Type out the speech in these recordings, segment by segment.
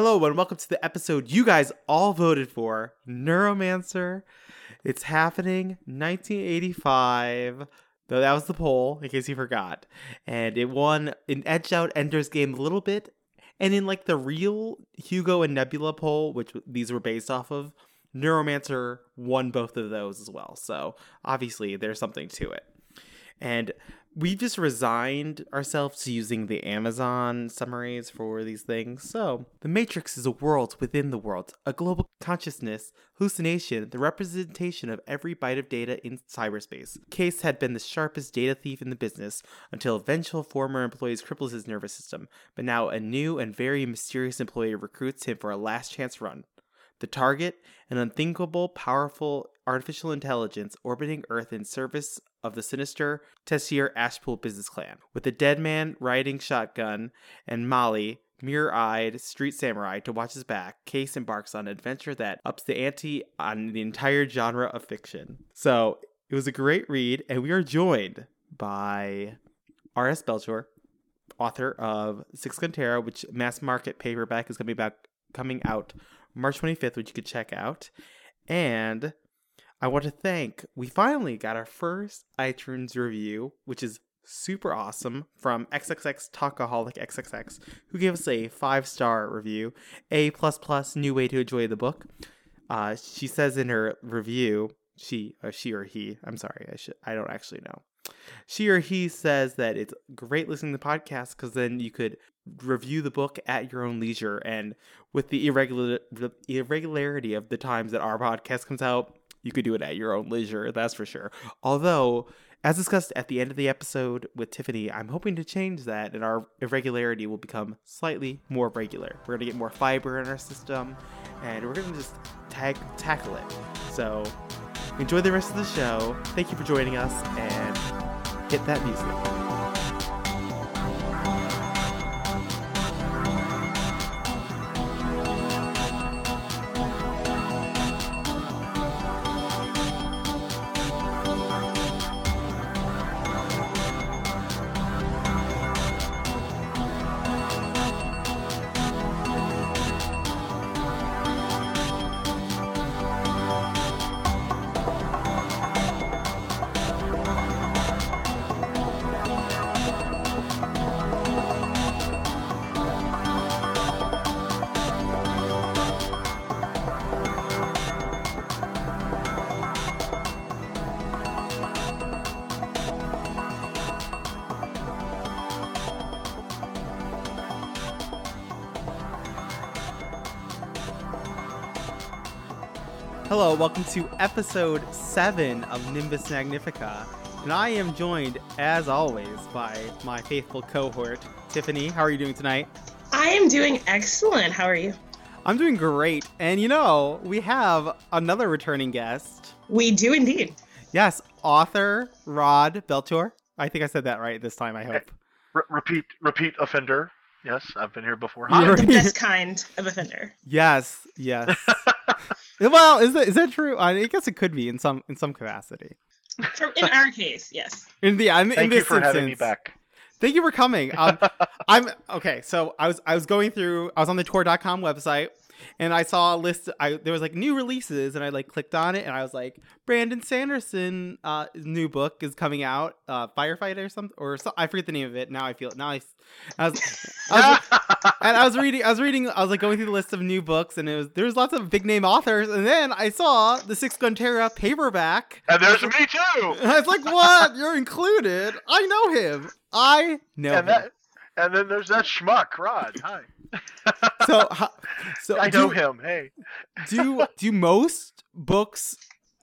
Hello, and welcome to the episode you guys all voted for Neuromancer. It's happening 1985. Though that was the poll, in case you forgot. And it won, an edged out Ender's Game a little bit. And in like the real Hugo and Nebula poll, which these were based off of, Neuromancer won both of those as well. So obviously there's something to it. And we just resigned ourselves to using the Amazon summaries for these things. So, the Matrix is a world within the world, a global consciousness, hallucination, the representation of every byte of data in cyberspace. Case had been the sharpest data thief in the business until eventual former employees cripples his nervous system, but now a new and very mysterious employee recruits him for a last chance run. The target, an unthinkable, powerful artificial intelligence orbiting Earth in service of the sinister Tessier Ashpool business clan. With a dead man riding shotgun and Molly, mirror eyed street samurai to watch his back, Case embarks on an adventure that ups the ante on the entire genre of fiction. So it was a great read, and we are joined by R.S. Belcher, author of Six Gun Tarot, which mass market paperback is coming back coming out March 25th, which you could check out. And I want to thank, we finally got our first iTunes review, which is super awesome, from XXX Talkaholic XXX, who gave us a five star review. A plus plus, new way to enjoy the book. Uh, she says in her review, she, or she or he, I'm sorry, I should, I don't actually know. She or he says that it's great listening to the podcast because then you could review the book at your own leisure. And with the irregular irregularity of the times that our podcast comes out, you could do it at your own leisure. That's for sure. Although, as discussed at the end of the episode with Tiffany, I'm hoping to change that, and our irregularity will become slightly more regular. We're gonna get more fiber in our system, and we're gonna just tag tackle it. So. Enjoy the rest of the show. Thank you for joining us and hit that music. Hello, welcome to episode 7 of Nimbus Magnifica. And I am joined, as always, by my faithful cohort, Tiffany. How are you doing tonight? I am doing excellent. How are you? I'm doing great. And you know, we have another returning guest. We do indeed. Yes, author Rod Belcher. I think I said that right this time, I hope. Re- repeat repeat offender. Yes, I've been here before. I'm the best kind of offender. Yes, yes. well, is that is that true? I guess it could be in some in some capacity. In our case, yes. In the I'm Thank in you for instance, having me back. Thank you for coming. Um, I'm okay. So I was I was going through. I was on the tor.com website, and I saw a list. I there was like new releases, and I like clicked on it, and I was like, Brandon Sanderson, uh, new book is coming out, uh, Firefighter or something, or so, I forget the name of it. Now I feel now I, I was, I was and I was reading, I was reading, I was like going through the list of new books, and it was there was lots of big name authors, and then I saw the Six Gun Tarot paperback. and there's me too. I was like, "What? You're included? I know him. I know him." That, and then there's that schmuck, Rod. Hi. so, so I do, know him. Hey. do do most books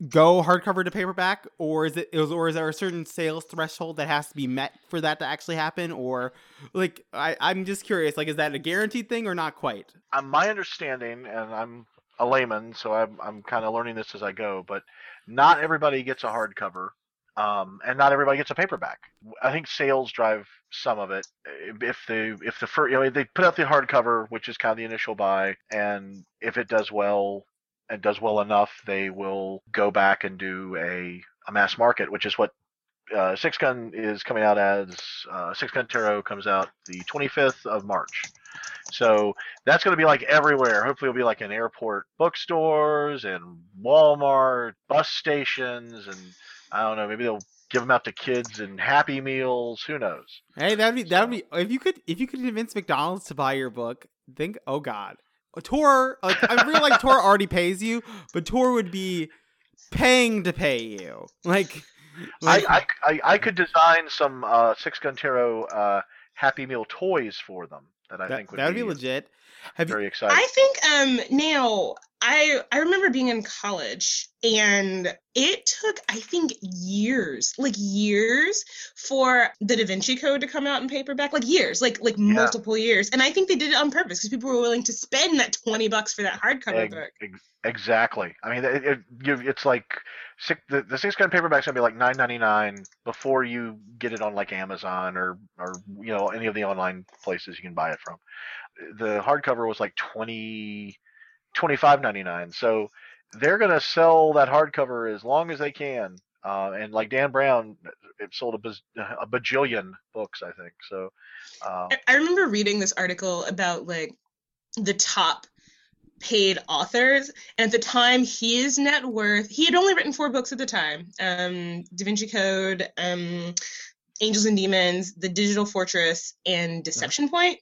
go hardcover to paperback, or is it or is there a certain sales threshold that has to be met for that to actually happen, or like I I'm just curious, like is that a guaranteed thing or not quite? Um, my understanding, and I'm a layman, so I'm I'm kind of learning this as I go, but not everybody gets a hardcover. Um, and not everybody gets a paperback. I think sales drive some of it. If they if the first, you know, they put out the hardcover, which is kind of the initial buy, and if it does well and does well enough, they will go back and do a, a mass market, which is what uh, Six Gun is coming out as. Uh, Six Gun Tarot comes out the 25th of March. So that's going to be like everywhere. Hopefully, it'll be like in airport bookstores and Walmart, bus stations, and I don't know. Maybe they'll give them out to kids and Happy Meals. Who knows? Hey, that'd be that'd be if you could if you could convince McDonald's to buy your book. Think, oh God, Tor. Like I feel like Tor already pays you, but Tor would be paying to pay you. Like, I, like I, I, I could design some uh, Six Gun Tarot uh, Happy Meal toys for them that I that, think would be that would be, be legit. Have you? very exciting. I think um now I I remember being in college and it took I think years, like years for the Da Vinci Code to come out in paperback, like years, like like Yeah. multiple years. And I think they did it on purpose because people were willing to spend that 20 bucks for that hardcover book. ex- exactly. I mean, it, it, it's like six, the, the six gun paperback's gonna be like nine ninety nine before you get it on like Amazon or or you know any of the online places you can buy it from. The hardcover was like twenty twenty five ninety nine. So they're gonna sell that hardcover as long as they can. Uh, and like Dan Brown, it sold a, baz- a bajillion books, I think. So. I- I remember reading this article about like the top paid authors and at the time his net worth he had only written four books at the time um da vinci code um angels and demons the digital fortress and deception point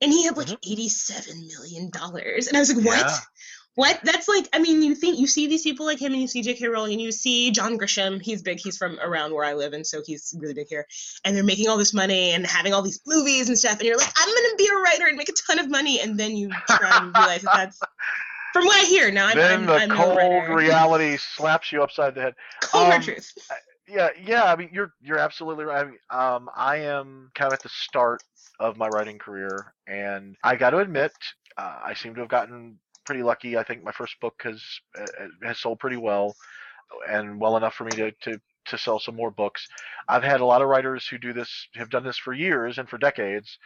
and he had like Mhm. 87 million dollars. And i was like what? Yeah. what? That's like i mean you think you see these people like him and you see j.k rowling and you see john grisham. He's big. He's from around where i live and so he's really big here. And they're making all this money and having all these movies and stuff and you're like i'm gonna be a writer and make a ton of money. And then you try and realize that that's from what i hear now i'm, then I'm, the I'm cold reality slaps you upside the head. cold um, truth Yeah, yeah. I mean, you're you're absolutely right. I mean, um, I am kind of at the start of my writing career, and I got to admit, uh, I seem to have gotten pretty lucky. I think my first book has uh, has sold pretty well, and well enough for me to to to sell some more books. I've had a lot of writers who do this, have done this for years and for decades.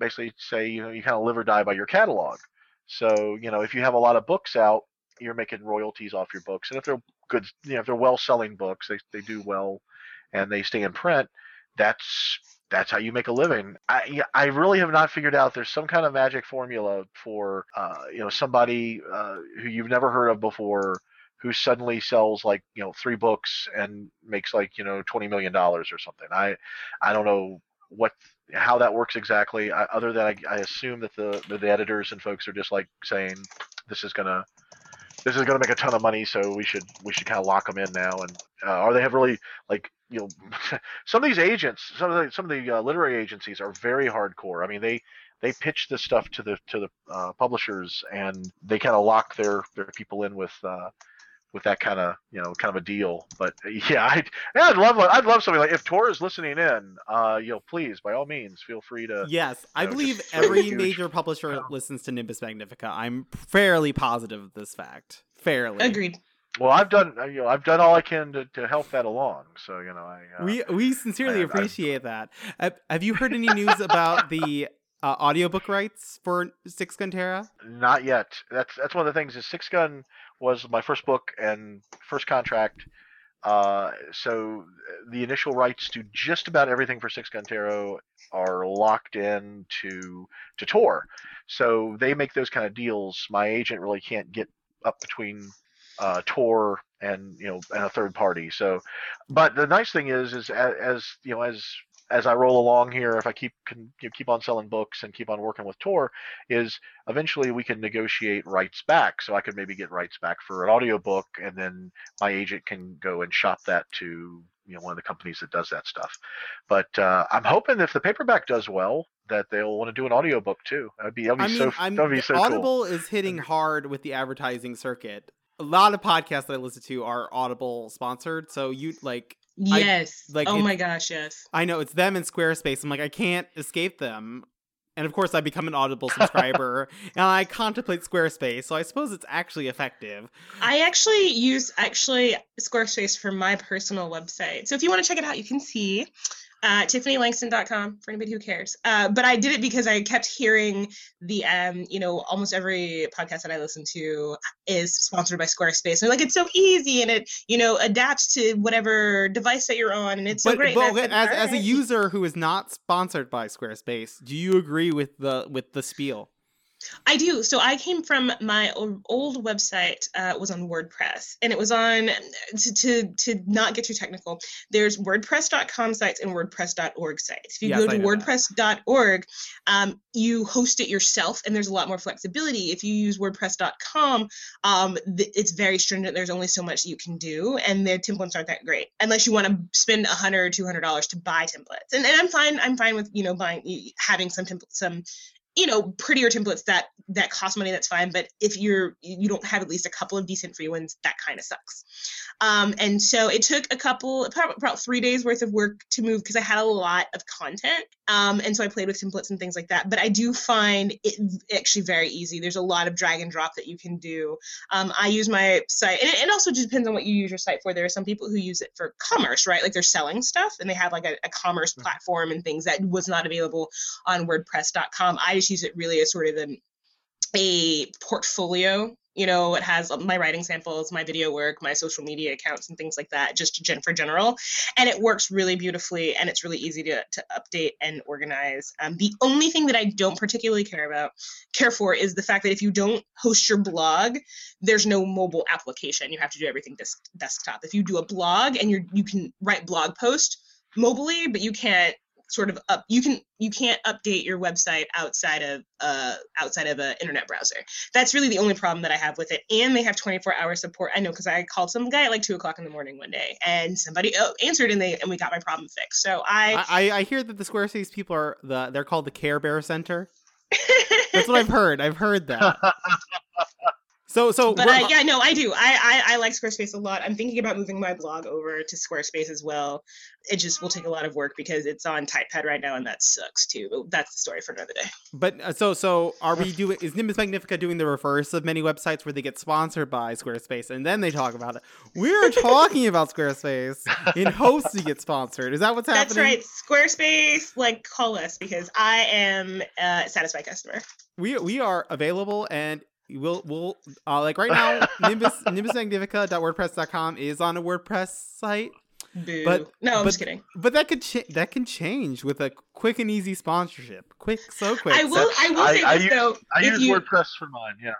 Basically, say you know you kind of live or die by your catalog. So you know if you have a lot of books out, you're making royalties off your books, and if they're good, you know if they're well selling books, they they do well, and they stay in print. That's that's how you make a living. I I really have not figured out. There's some kind of magic formula for uh, you know somebody uh, who you've never heard of before who suddenly sells like you know three books and makes like you know twenty million dollars or something. I I don't know what how that works exactly. I, other than I, I assume that the the editors and folks are just like saying this is gonna this is gonna make a ton of money, so we should we should kind of lock them in now. And uh, or they have really like you know some of these agents, some of the some of the uh, literary agencies are very hardcore. I mean they they pitch this stuff to the to the uh, publishers and they kind of lock their their people in with uh, with that kind of you know kind of a deal. But yeah, I'd yeah, I'd love I'd love something like if Tor is listening in, uh, you know, please by all means feel free to. Yes, I know, believe every huge- major publisher listens to Nimbus Magnifica. I'm fairly positive of this fact. Fairly. agreed Well, I've done uh, you know I've done all I can to, to help that along. So you know I. Uh, We we sincerely I- I- appreciate that. Have, have you heard any news about the uh, audiobook rights for Six Gun Tarot? Not yet. That's that's one of the things. Is Six Gun was my first book and first contract. Uh, so the initial rights to just about everything for Six Gun are locked in to to Tor. So they make those kind of deals. My agent really can't get up between uh, Tor and you know and a third party. So, but the nice thing is, is as, as you know as as I roll along here, if I keep can, you know, keep on selling books and keep on working with Tor, is eventually we can negotiate rights back. So I could maybe get rights back for an audiobook and then my agent can go and shop that to you know one of the companies that does that stuff. But uh, I'm hoping if the paperback does well that they'll want to do an audiobook too. That'd be that'd be I mean, so I'm, that'd be so cool. Audible is hitting hard with the advertising circuit. A lot of podcasts that I listen to are Audible sponsored, so you like. I- yes like, oh my gosh yes I know it's them and Squarespace. I'm like, I can't escape them. And of course, I become an Audible subscriber, and I contemplate Squarespace. So I suppose it's actually effective. I actually use actually Squarespace for my personal website. So if you want to check it out, you can see. Uh, TiffanyLangston.com for anybody who cares. Uh, but I did it because I kept hearing the, um, you know, almost every podcast that I listen to is sponsored by Squarespace. And like, it's so easy and it, you know, adapts to whatever device that you're on. And it's so but, great. but as, as a user who is not sponsored by Squarespace, do you agree with the with the spiel? I do. So I came from my old website uh, was on WordPress, and it was on to, to to not get too technical. There's WordPress.com sites and WordPress.org sites. If you Yes, go to. WordPress.org, um, you host it yourself, and there's a lot more flexibility. If you use WordPress.com, um, th- it's very stringent. There's only so much you can do, and the templates aren't that great unless you want to spend a hundred or two hundred dollars to buy templates. And, and I'm fine. I'm fine with you know buying having some templates, some you know prettier templates that that cost money that's fine but if you're you don't have at least a couple of decent free ones that kind of sucks. Um, and so it took a couple about, about three days worth of work to move because i had a lot of content um, and so i played with templates and things like that but i do find it actually very easy. There's a lot of drag and drop that you can do. Um, i use my site and it, it also just depends on what you use your site for. There are some people who use it for commerce right? Like they're selling stuff and they have like a, a commerce Mhm. platform and things that was not available on wordpress.com i use it really as sort of an, a portfolio you know it has my writing samples my video work my social media accounts and things like that just gen- for general. And it works really beautifully and it's really easy to, to update and organize. Um, the only thing that i don't particularly care about care for is the fact that if you don't host your blog there's no mobile application. You have to do everything des- desktop. If you do a blog and you you can write blog post mobily but you can't sort of up you can you can't update your website outside of uh outside of an internet browser that's really the only problem that i have with it and they have 24 hour support i know because i called some guy at like 2 o'clock in the morning one day and somebody oh, answered and they and we got my problem fixed so i I, I I hear that the Squarespace people are the they're called the Care Bear Center. That's what I've heard. I've heard that. So so but uh, yeah, no, I do. I, I I like Squarespace a lot. I'm thinking about moving my blog over to Squarespace as well. It just will take a lot of work because it's on Typepad right now, and that sucks too. But that's the story for another day. But uh, so so are we doing? Is Nimbus Magnifica doing the reverse of many websites where they get sponsored by Squarespace and then they talk about it? We're talking about Squarespace in hopes to get sponsored. Is that what's happening? That's right. Squarespace, like call us because I am a satisfied customer. We we are available and we'll we'll uh, like right now. Nimbus nimbusmagnifica.wordpress.com is on a WordPress site, Boo. But- no, I'm but- just kidding. but that could cha- that can change with a quick and easy sponsorship. Quick, so quick. I will. That's- I will say I this use- though. I if use you WordPress for mine. Yeah.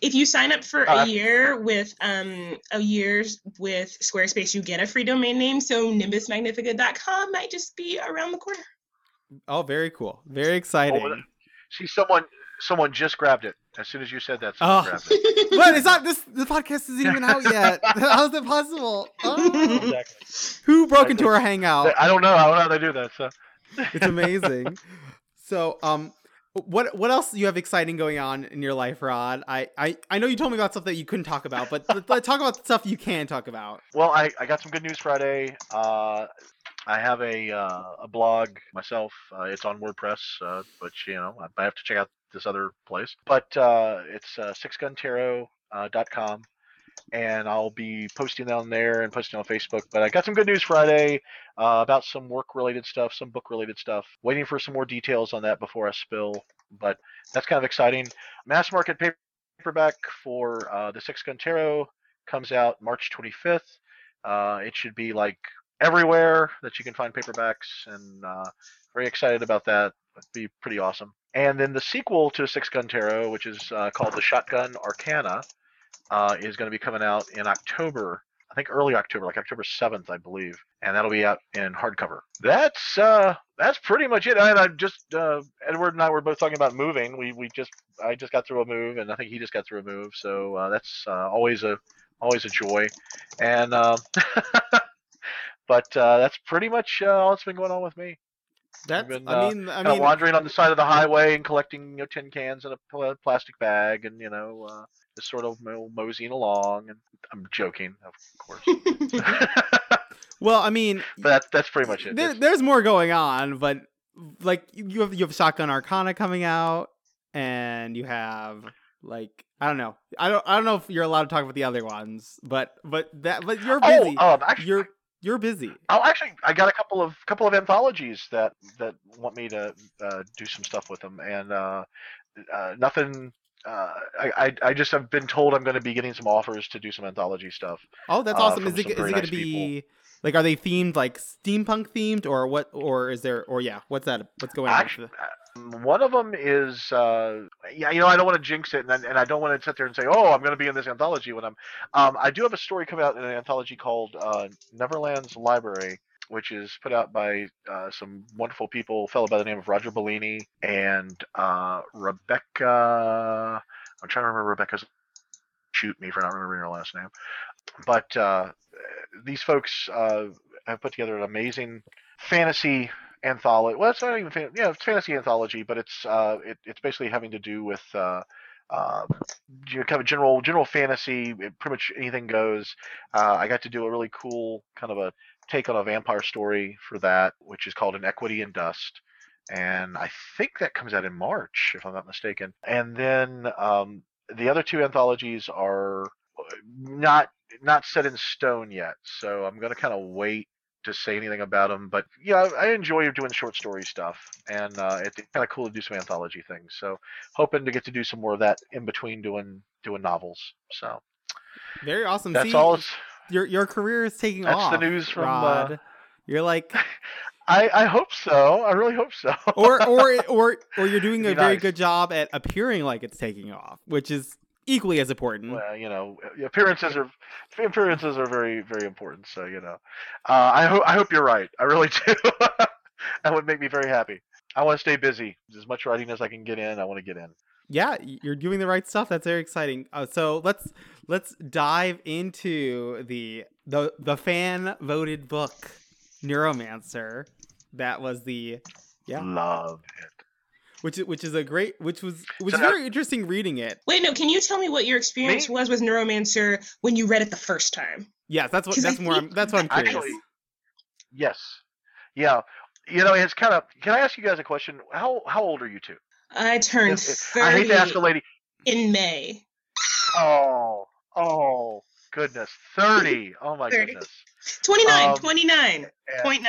if you sign up for Uh, a year with um a year's with Squarespace, you get a free domain name. So nimbusmagnifica.com might just be around the corner. Oh, very cool. Very exciting. Oh, See, someone someone just grabbed it as soon as you said that. Someone Oh. grabbed it. It's not this. The podcast isn't even out yet. How's that possible? Oh. Exactly. Who broke into our hangout? I don't know. I don't know how they do that. So It's amazing. so, um, what what else do you have exciting going on in your life, Rod? I I, I know you told me about stuff that you couldn't talk about, but let- let's talk about stuff you can talk about. Well, I, I got some good news Friday. Uh, I have a uh, a blog myself. Uh, it's on WordPress, uh, but you know I, have to check out this other place. But uh, it's uh, sixguntarot.com, uh, and I'll be posting on there and posting on Facebook. But I got some good news Friday uh, about some work related stuff, some book related stuff. Waiting for some more details on that before I spill. But that's kind of exciting. Mass market paperback for the Six Gun Tarot comes out March 25th. Uh, it should be like everywhere that you can find paperbacks, and uh, very excited about that. It'd be pretty awesome. And then the sequel to Six Gun Tarot, which is uh, called the Shotgun Arcana, uh, is going to be coming out in October. I think early October, like October 7th, I believe, and that'll be out in hardcover. That's uh, that's pretty much it. And I just uh, Edward and I were both talking about moving. We we just I just got through a move, and I think he just got through a move. So uh, that's uh, always a always a joy. And uh, but uh, that's pretty much uh, all that's been going on with me. That's been, I uh, mean I mean wandering on the side of the highway and collecting you know tin cans in a pl- plastic bag, and you know uh, just sort of mo- moseying along. And I'm joking, of course. well I mean but that's that's pretty much it. there, there's more going on, but like you have you have Shotgun Arcana coming out, and you have like I don't know I don't I don't know if you're allowed to talk about the other ones, but but that but you're busy. um, actually, you're you're busy. Oh, actually, I got a couple of couple of anthologies that that want me to uh, do some stuff with them, and uh, uh, nothing. Uh, I, I I just have been told I'm going to be getting some offers to do some anthology stuff. Oh, that's uh, awesome. Is it is it gonna nice be like are they themed like steampunk themed or what or is there or yeah what's that what's going on? Actually, um, one of them is uh, yeah, you know, I don't want to jinx it, and I- and I don't want to sit there and say, oh, I'm going to be in this anthology when I'm. Um, I do have a story coming out in an anthology called uh, Neverland's Library, which is put out by uh, some wonderful people, a fellow by the name of Roger Bellini and uh, Rebecca. I'm trying to remember Rebecca's. Shoot me for not remembering her last name, but uh, these folks uh, have put together an amazing fantasy anthology. Well, it's not even fan- yeah, it's fantasy anthology, but it's uh, it, it's basically having to do with uh, uh, kind of general general fantasy. It, pretty much anything goes. Uh, I got to do a really cool kind of a take on a vampire story for that, which is called An Equity in Dust. And I think that comes out in March, if I'm not mistaken. And then um, the other two anthologies are not not set in stone yet, so I'm gonna kind of wait to say anything about them. But yeah, I enjoy doing short story stuff, and uh, it's kind of cool to do some anthology things. So hoping to get to do some more of that in between doing doing novels. So Very awesome. that's See, all. Your your career is taking That's off. the news from, uh, Rod. You're like I I hope so. I really hope so. or or or or you're doing a It'd very good job at appearing like it's taking off, which is equally as important. well, you know, appearances are appearances are very very important. So you know, uh, I hope I hope you're right. I really do. that would make me very happy. I want to stay busy. As much writing as I can get in, I want to get in. yeah, you're doing the right stuff. That's very exciting. Uh, so let's let's dive into the the the fan voted book, Neuromancer. That was the Yeah. Love it. Which is which is a great which was which So is now- very interesting reading it. Wait, no. Can you tell me what your experience Me? was with Neuromancer when you read it the first time? Yes, that's what 'Cause I that's more. I'm, that's what I'm curious. Actually, yes, yeah. You know, it's kind of. Can I ask you guys a question? How how old are you two? I turned If- if- 30 I hate to ask a lady. in May. Oh, oh, goodness, thirty. Oh my 30. goodness. 29, Um, 29, Yeah, point.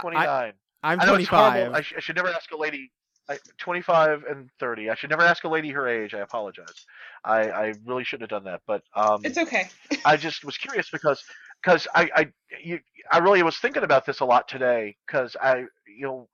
Twenty-nine. I'm I know it's horrible. 25. I, sh- I should never ask a lady. I, 25 and 30. I should never ask a lady her age. I apologize. I, I really shouldn't have done that. But um, It's okay. I just was curious because because I I you, I really was thinking about this a lot today because I you know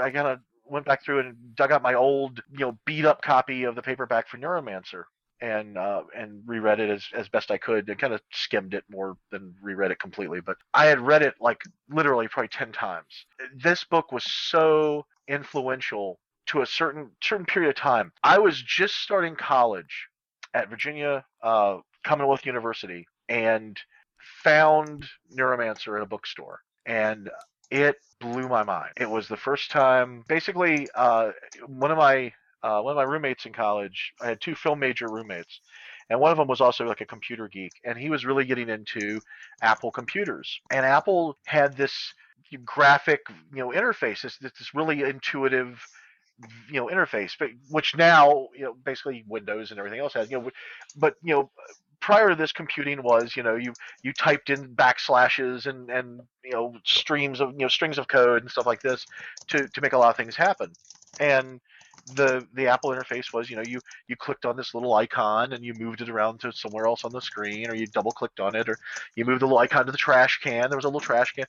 I kind of went back through and dug out my old you know beat up copy of the paperback for Neuromancer and uh, and reread it as, as best I could and kind of skimmed it more than reread it completely but I had read it like literally probably 10 times this book was so influential to a certain certain period of time I was just starting college at Virginia uh, Commonwealth University and found Neuromancer in a bookstore, and it blew my mind. It was the first time. Basically, uh, one of my uh, one of my roommates in college, I had two film major roommates, and one of them was also like a computer geek, and he was really getting into Apple computers, and Apple had this graphic, you know, interface, this this really intuitive you know interface but which now you know basically windows and everything else has you know but you know prior to this computing was you know you you typed in backslashes and and you know streams of you know strings of code and stuff like this to to make a lot of things happen. And the the apple interface was you know you you clicked on this little icon and you moved it around to somewhere else on the screen or you double clicked on it or you moved the little icon to the trash can. There was a little trash can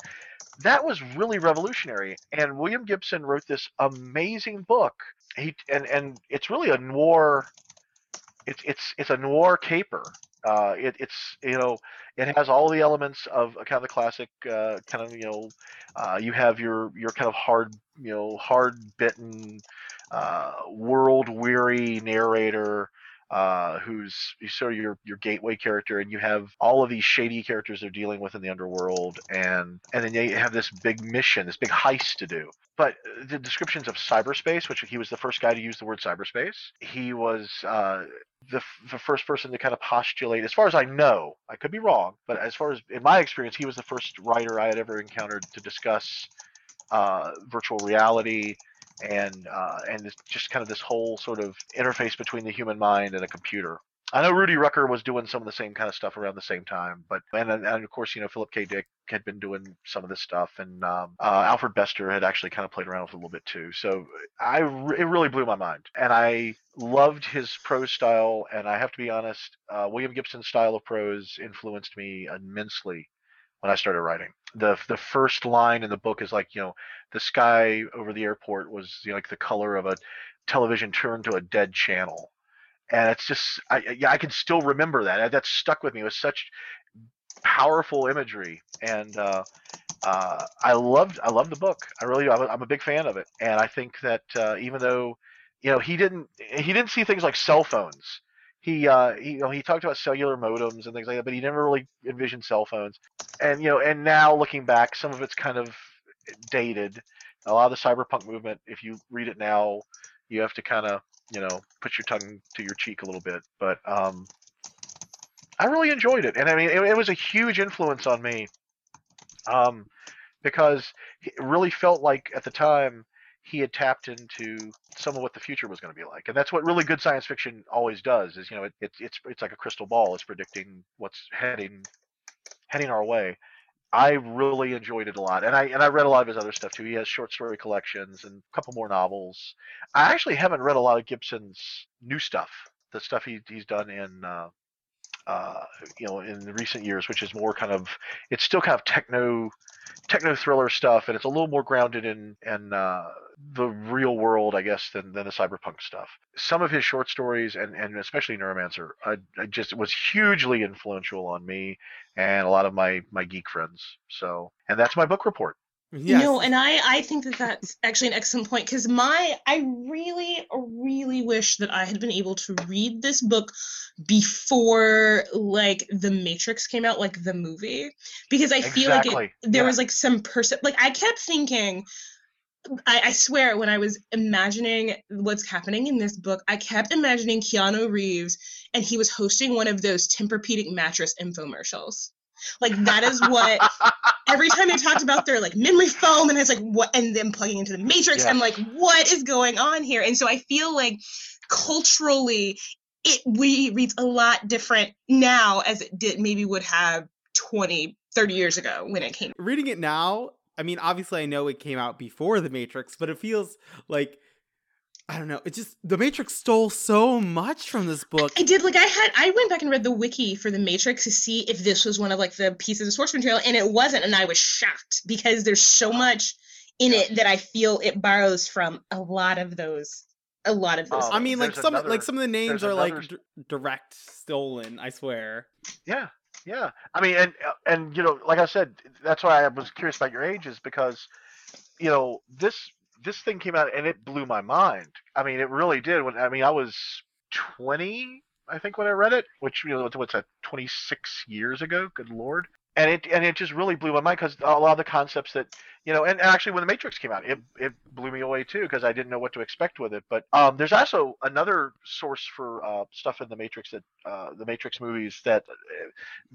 that was really revolutionary and william gibson wrote this amazing book. He and and it's really a noir it's it's it's a noir caper. Uh, it, it's you know it has all the elements of a kind of the classic uh, kind of you know uh, you have your your kind of hard you know hard bitten uh, world weary narrator uh, who's sort of your your gateway character, and you have all of these shady characters they're dealing with in the underworld, and and then you have this big mission, this big heist to do. But the descriptions of cyberspace, which he was the first guy to use the word cyberspace, he was uh, the, the first person to kind of postulate, as far as I know, I could be wrong, but as far as in my experience, he was the first writer I had ever encountered to discuss uh, virtual reality and uh, and just kind of this whole sort of interface between the human mind and a computer. I know Rudy Rucker was doing some of the same kind of stuff around the same time, but and and of course you know Philip K. Dick had been doing some of this stuff, and um, uh, Alfred Bester had actually kind of played around with it a little bit too. So I it really blew my mind, and I loved his prose style. And I have to be honest, uh, William Gibson's style of prose influenced me immensely when I started writing. the The first line in the book is like you know the sky over the airport was you know, like the color of a television turned to a dead channel and it's just I yeah I can still remember that that stuck with me. It was such powerful imagery, and uh, uh, I loved I loved the book. I really I'm a big fan of it, and I think that uh, even though you know he didn't he didn't see things like cell phones. He, uh, he, you know, he talked about cellular modems and things like that, but he never really envisioned cell phones. And you know, and now looking back, some of it's kind of dated. A lot of the cyberpunk movement, if you read it now, you have to kind of you know put your tongue to your cheek a little bit. But um, I really enjoyed it, and I mean it, it was a huge influence on me um, because it really felt like at the time he had tapped into some of what the future was going to be like, and that's what really good science fiction always does. Is you know it, it's it's it's like a crystal ball. It's predicting what's heading heading our way. I really enjoyed it a lot, and I and I read a lot of his other stuff too. He has short story collections and a couple more novels. I actually haven't read a lot of Gibson's new stuff, the stuff he he's done in uh, uh, you know in the recent years, which is more kind of it's still kind of techno techno thriller stuff, and it's a little more grounded in in uh, the real world, I guess, than than the cyberpunk stuff. Some of his short stories, and and especially Neuromancer, I, I just was hugely influential on me and a lot of my my geek friends. So, and that's my book report. Yes. No, and I I think that that's actually an excellent point because my I really really wish that I had been able to read this book before like The Matrix came out, like the movie, because I feel like it, there yeah. was like some person like I kept thinking. I, I swear, when I was imagining what's happening in this book, I kept imagining Keanu Reeves and he was hosting one of those Tempur-Pedic mattress infomercials. Like that is what every time they talked about their like memory foam and it's like what and then plugging into the matrix, yeah. I'm like, what is going on here? And so I feel like culturally it we reads a lot different now as it did maybe would have 20 30 years ago when it came reading it now i mean obviously i know it came out before the matrix but it feels like I don't know. It just the Matrix stole so much from this book. I did like I had I went back and read the wiki for the Matrix to see if this was one of like the pieces of source material, and it wasn't, and I was shocked because there's so much in it that I feel it borrows from a lot of those. A lot of those. Oh, I mean, like some another, like some of the names are another... like d- direct stolen. I swear. Yeah, yeah. I mean, and and you know, like I said, that's why I was curious about your ages because, you know, this this thing came out and it blew my mind. I mean, it really did. When I mean, I was 20, I think, when I read it, which you know, what's that, 26 years ago? Good lord. And it and it just really blew my mind because a lot of the concepts that you know, and actually when the Matrix came out, it it blew me away too because I didn't know what to expect with it. But um, there's also another source for uh, stuff in the Matrix that uh, the Matrix movies that uh,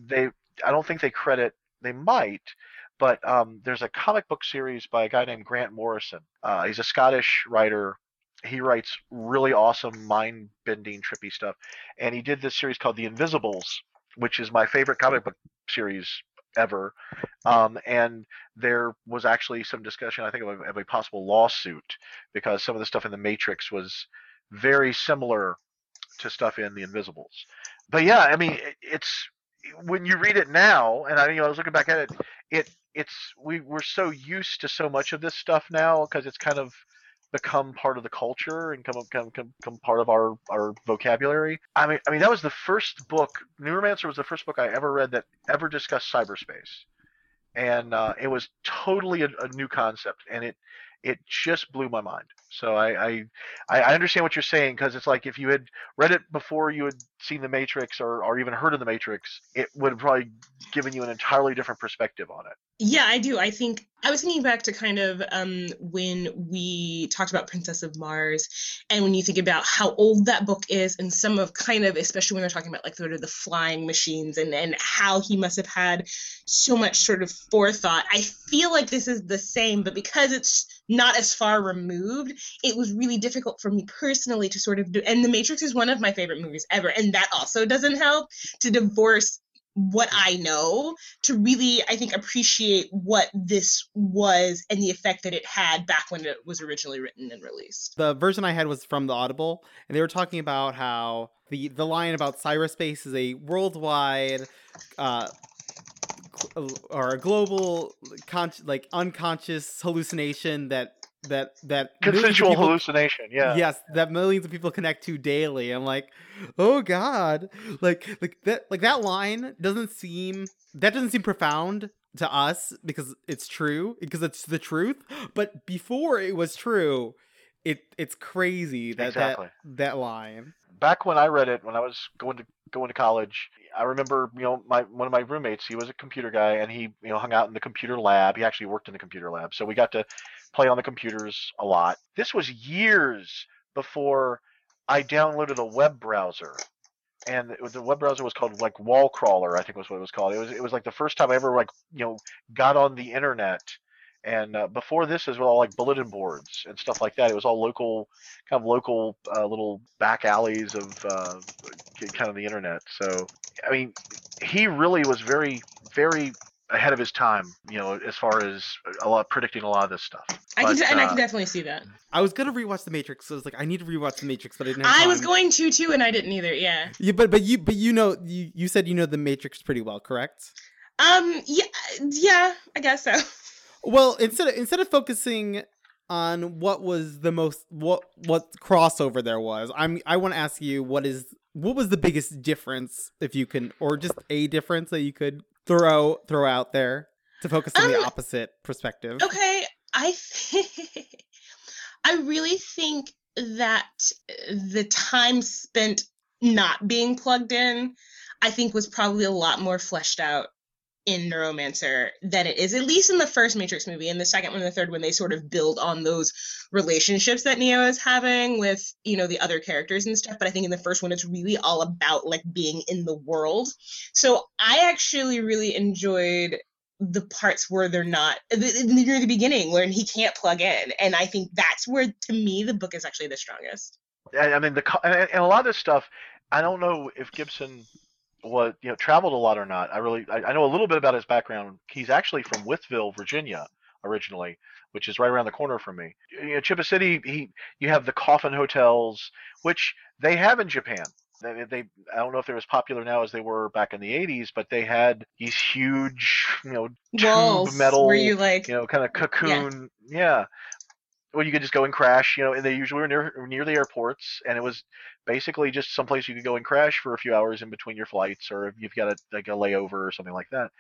they I don't think they credit. They might, but um, there's a comic book series by a guy named Grant Morrison. Uh, he's a Scottish writer. He writes really awesome, mind bending, trippy stuff. And he did this series called The Invisibles, which is my favorite comic book series ever. Um, and there was actually some discussion, I think, of a, of a, possible lawsuit because some of the stuff in the Matrix was very similar to stuff in the Invisibles. But yeah, I mean, it, it's when you read it now, and I, you know, I was looking back at it, it it's we we're so used to so much of this stuff now because it's kind of become part of the culture and come come come, come part of our our vocabulary. I mean, I mean that was the first book. Neuromancer was the first book I ever read that ever discussed cyberspace, and uh, it was totally a, a new concept, and it it just blew my mind. So I I, I understand what you're saying because it's like if you had read it before you had seen The Matrix or, or even heard of The Matrix, it would have probably given you an entirely different perspective on it. Yeah, I do. I think I was thinking back to kind of um, when we talked about Princess of Mars, and when you think about how old that book is, and some of kind of, especially when they're talking about like sort of the flying machines and and how he must have had so much sort of forethought. I feel like this is the same, but because it's not as far removed, it was really difficult for me personally to sort of do. And The Matrix is one of my favorite movies ever, and that also doesn't help to divorce what I know to really, I think, appreciate what this was and the effect that it had back when it was originally written and released. The version I had was from the Audible, and they were talking about how the the line about cyberspace is a worldwide uh, or a global con- like unconscious hallucination that that that consensual people, hallucination yeah. Yes that millions of people connect to daily. I'm like oh god. Like like that like that line doesn't seem that doesn't seem profound to us because it's true because it's the truth. But before it was true it it's crazy that exactly. that that line. Back when i read it when i was going to going to college i remember you know my one of my roommates he was a computer guy and he you know hung out in the computer lab. He actually worked in the computer lab. So we got to play on the computers a lot. This was years before I downloaded a web browser. And the web browser was called like Wall Crawler, I think was what it was called. It was it was like the first time I ever like you know got on the internet. And uh, before this, was all like bulletin boards and stuff like that. It was all local, kind of local uh, little back alleys of uh, kind of the internet. So, I mean, he really was very, very ahead of his time, you know, as far as a lot predicting a lot of this stuff. I but, can, and uh, I can definitely see that. I was gonna rewatch The Matrix, so I was like, I need to rewatch The Matrix, but I didn't. I was going to too, and I didn't either. Yeah. Yeah, but but you but you know you you said you know The Matrix pretty well, correct? Um. Yeah. Yeah. I guess so. Well, instead of instead of focusing on what was the most what what crossover there was, I'm I want to ask you what is what was the biggest difference if you can or just a difference that you could throw throw out there to focus on um, the opposite perspective. Okay, I th- I really think that the time spent not being plugged in, I think was probably a lot more fleshed out in Neuromancer than it is, at least in the first Matrix movie. In the second one and the third one, they sort of build on those relationships that Neo is having with, you know, the other characters and stuff. But I think in the first one, it's really all about like being in the world. So I actually really enjoyed the parts where they're not near the beginning when he can't plug in and i think that's where to me the book is actually the strongest yeah i mean the and a lot of this stuff i don't know if gibson what you know traveled a lot or not. I really I, I, know a little bit about his background. He's actually from Wytheville, Virginia, originally, which is right around the corner from me. You know, Chiba City, he you have the coffin hotels, which they have in Japan. They, they I don't know if they're as popular now as they were back in the 80s, but they had these huge, you know, Walls, metal, where you like, you know, kind of cocoon, yeah. yeah well, you could just go and crash, you know, and they usually were near near the airports, and it was basically just someplace you could go and crash for a few hours in between your flights, or if you've got a like a layover or something like that.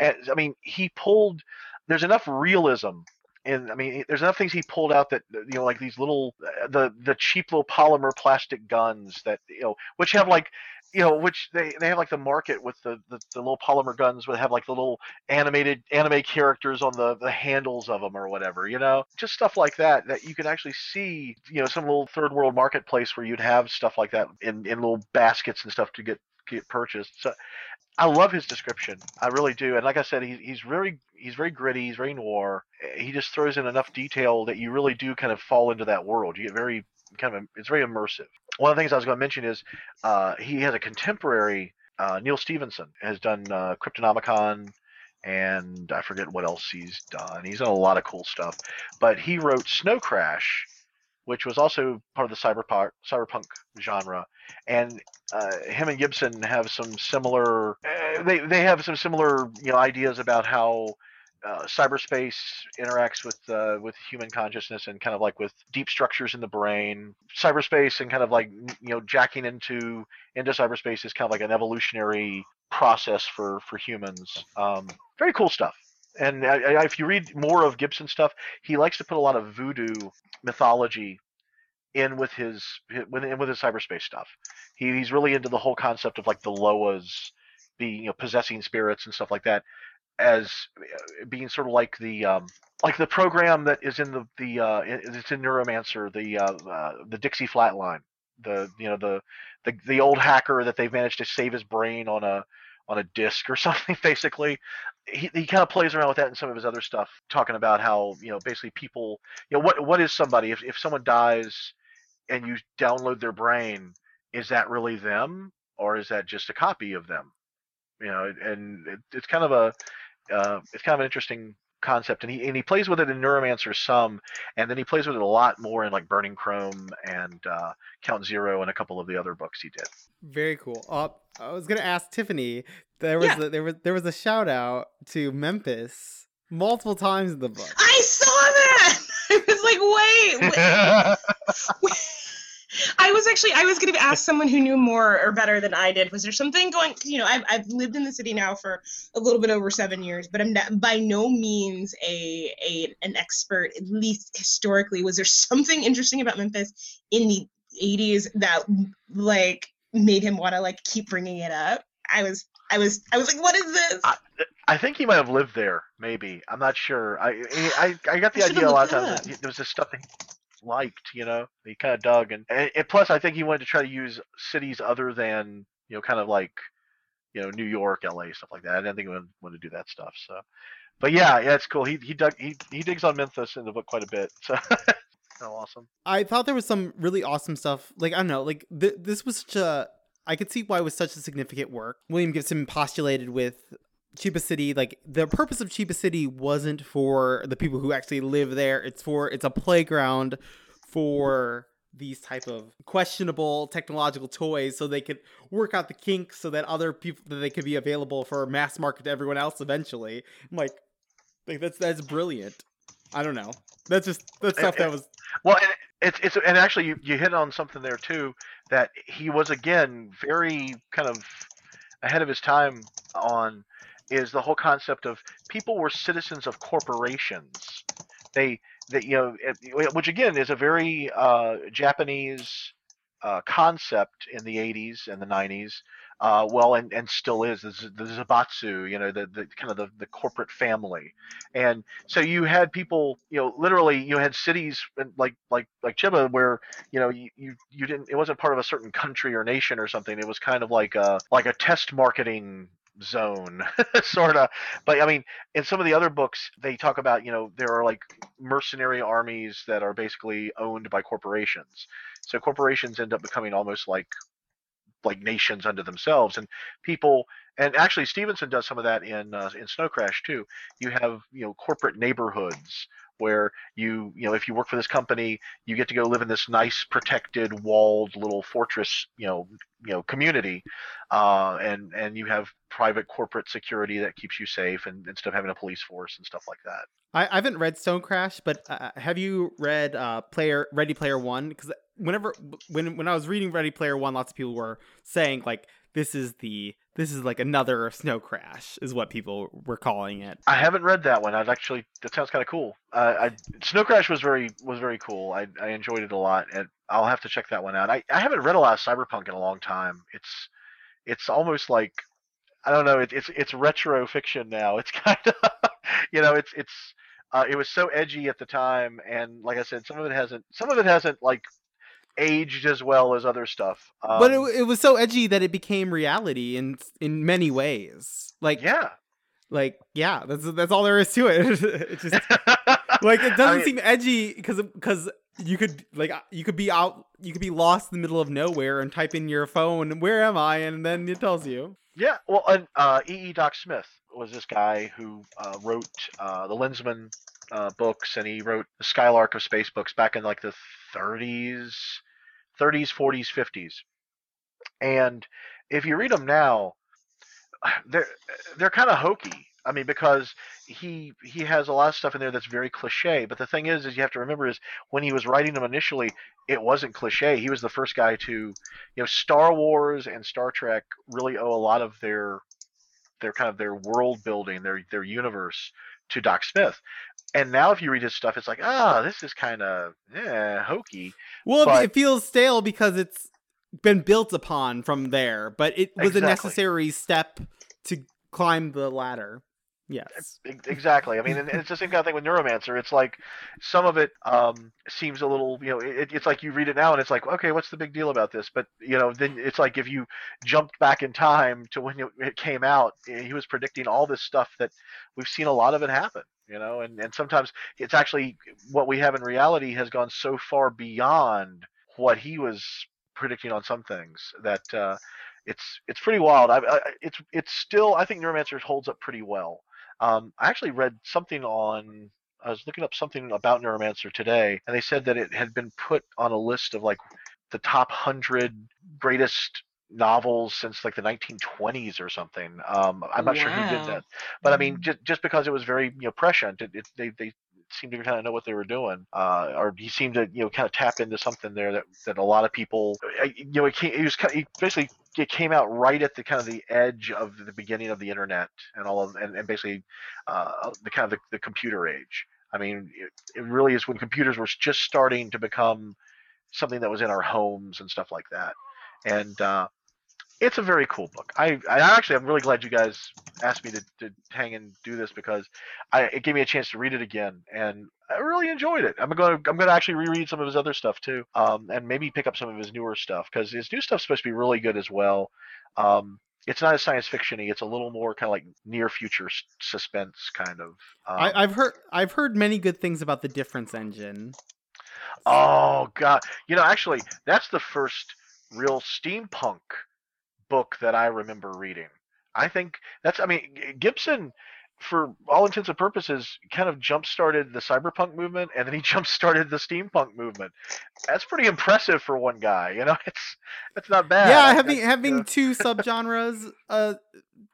And I mean, he pulled. There's enough realism and I mean, there's enough things he pulled out that you know, like these little uh, the the cheap little polymer plastic guns that you know, which have like you know, which they, they have like the market with the, the, the little polymer guns would have like the little animated anime characters on the, the handles of them or whatever, you know, just stuff like that that you can actually see, you know, some little third world marketplace where you'd have stuff like that in, in little baskets and stuff to get get purchased. So I love his description. I really do. And like I said, he's he's very he's very gritty. He's very noir. He just throws in enough detail that you really do kind of fall into that world. You get very kind of it's very immersive. One of the things I was going to mention is uh, he has a contemporary. Uh, Neal Stephenson has done uh, Cryptonomicon, and I forget what else he's done. He's done a lot of cool stuff, but he wrote Snow Crash, which was also part of the cyberpunk cyberpunk genre, and uh, him and Gibson have some similar. Uh, they they have some similar you know ideas about how uh, cyberspace interacts with uh, with human consciousness and kind of like with deep structures in the brain. Cyberspace and kind of like you know jacking into into cyberspace is kind of like an evolutionary process for for humans. Um, very cool stuff. And I, I, if you read more of Gibson stuff, he likes to put a lot of voodoo mythology in with his in with his cyberspace stuff. He, he's really into the whole concept of like the Loas, being you know possessing spirits and stuff like that as uh, being sort of like the um, like the program that is in the the uh, it's in Neuromancer, the uh, uh, the Dixie Flatline, the you know the, the the old hacker that they've managed to save his brain on a on a disc or something. Basically, he he kind of plays around with that in some of his other stuff, talking about how you know basically people you know what what is somebody if if someone dies and you download their brain, is that really them or is that just a copy of them? You know, and it, it's kind of a uh, it's kind of an interesting concept, and he and he plays with it in Neuromancer some, and then he plays with it a lot more in like Burning Chrome and uh, Count Zero and a couple of the other books he did. Very cool. Uh, I was gonna ask Tiffany. There was Yeah. a, there was there was a shout out to Memphis multiple times in the book. I saw that. I was like, wait, wait. I was actually I was going to ask someone who knew more or better than I did. Was there something going? You know, I've I've lived in the city now for a little bit over seven years, but I'm not, by no means a a an expert. At least historically, was there something interesting about Memphis in the '80s that like made him want to like keep bringing it up? I was I was I was like, what is this? I- I think he might have lived there. Maybe I'm not sure. I I, I got the I idea a lot of times. up. That he- there was this stuff that liked, you know, he kind of dug, and, and, plus I think he wanted to try to use cities other than you know, kind of like you know New York, L.A., stuff like that. I didn't think he wanted, to do that stuff. So, but yeah, yeah, it's cool. He he dug he he digs on Memphis in the book quite a bit. So, awesome. I thought there was some really awesome stuff. Like I don't know, like th- this was such a. I could see why it was such a significant work. William Gibson postulated with Chiba City, like the purpose of Chiba City wasn't for the people who actually live there. It's for it's a playground for these type of questionable technological toys so they could work out the kinks so that other people that they could be available for mass market to everyone else eventually. I'm like, like that's that's brilliant. I don't know. That's just that's stuff that eh, eh, was Well, and it's it's and actually you, you hit on something there too that he was again very kind of ahead of his time on is the whole concept of people were citizens of corporations. They that you know it- which again is a very uh, Japanese uh, concept in the 80s and the 90s. Uh, well, and, and still is the, the Zaibatsu, you know, the, the kind of the, the corporate family, and so you had people, you know, literally you had cities like like like Chiba where you know you, you you didn't it wasn't part of a certain country or nation or something. It was kind of like a like a test marketing zone sort of but i mean in some of the other books they talk about you know there are like mercenary armies that are basically owned by corporations. So corporations end up becoming almost like like nations unto themselves and people and actually Stephenson does some of that in uh, in snow crash too you have you know corporate neighborhoods where you you know if you work for this company you get to go live in this nice protected walled little fortress you know you know community uh, and and you have private corporate security that keeps you safe and instead of having a police force and stuff like that I, I haven't read Snow Crash, but uh, have you read uh, Player Ready Player One? Because whenever when when I was reading Ready Player One, lots of people were saying like this is the this is like another Snow Crash is what people were calling it. I haven't read that one. I'd actually that sounds kind of cool. Uh, I Snow Crash was very was very cool. I I enjoyed it a lot, and I'll have to check that one out. I, I haven't read a lot of cyberpunk in a long time. It's it's almost like I don't know. It, it's it's retro fiction now. It's kind of you know it's it's uh, it was so edgy at the time, and like I said, some of it hasn't some of it hasn't like aged as well as other stuff. Um, but it, it was so edgy that it became reality in in many ways. Like yeah. like yeah, that's that's all there is to it. it just like it doesn't I mean- seem edgy because because you could like uh, you could be out you could be lost in the middle of nowhere and type in your phone where am I and then it tells you. Yeah, well, and uh, E. E. Doc Smith was this guy who uh, wrote uh, the Lensman uh, books, and he wrote the Skylark of Space books back in like the 30s, 30s, 40s, 50s. And if you read them now, they're they're kind of hokey. I mean, because he he has a lot of stuff in there that's very cliche. But the thing is, is you have to remember is when he was writing them initially, it wasn't cliche. He was the first guy to, you know, Star Wars and Star Trek really owe a lot of their their kind of their world building, their their universe to Doc Smith. And now if you read his stuff, it's like, ah, this is kind of eh, hokey. Well, But- it feels stale because it's been built upon from there, but it was a necessary step to climb the ladder. Yes. Exactly. I mean, it's the same kind of thing with Neuromancer. It's like some of it um, seems a little, you know, it, it's like you read it now and it's like, okay, what's the big deal about this? But you know, then it's like if you jumped back in time to when it, it came out, eh, he was predicting all this stuff that we've seen a lot of it happen. You know, and and sometimes it's actually what we have in reality has gone so far beyond what he was predicting on some things that uh, it's it's pretty wild. I, I, it's it's still I think Neuromancer holds up pretty well. Um, I actually read something on. I was looking up something about Neuromancer today, and they said that it had been put on a list of like the top hundred greatest novels since like the 1920s or something. Um, I'm not sure who did that, but I mean, Mm. just just because it was very you know prescient, it, it, they they seemed to kind of know what they were doing, uh, or he seemed to you know kind of tap into something there that that a lot of people uh, you know it, came, it was kind of, basically it came out right at the kind of the edge of the beginning of the internet and all of and, and basically uh, the kind of the, the computer age. I mean, it, it really is when computers were just starting to become something that was in our homes and stuff like that. And uh, it's a very cool book. I, I actually I'm really glad you guys asked me to, to hang and do this because I, it gave me a chance to read it again, and I really enjoyed it. I'm going to I'm to actually reread some of his other stuff too, um, and maybe pick up some of his newer stuff because his new stuff's supposed to be really good as well. Um, it's not as science fictiony. It's a little more kind of like near future s- suspense kind of. Um, I, I've heard I've heard many good things about the difference engine. Oh god, you know, actually, that's the first real steampunk book that I remember reading. I think that's. I mean, Gibson, for all intents and purposes, kind of jump started the cyberpunk movement, and then he jump started the steampunk movement. That's pretty impressive for one guy. You know, it's it's not bad. yeah, having having yeah. two subgenres uh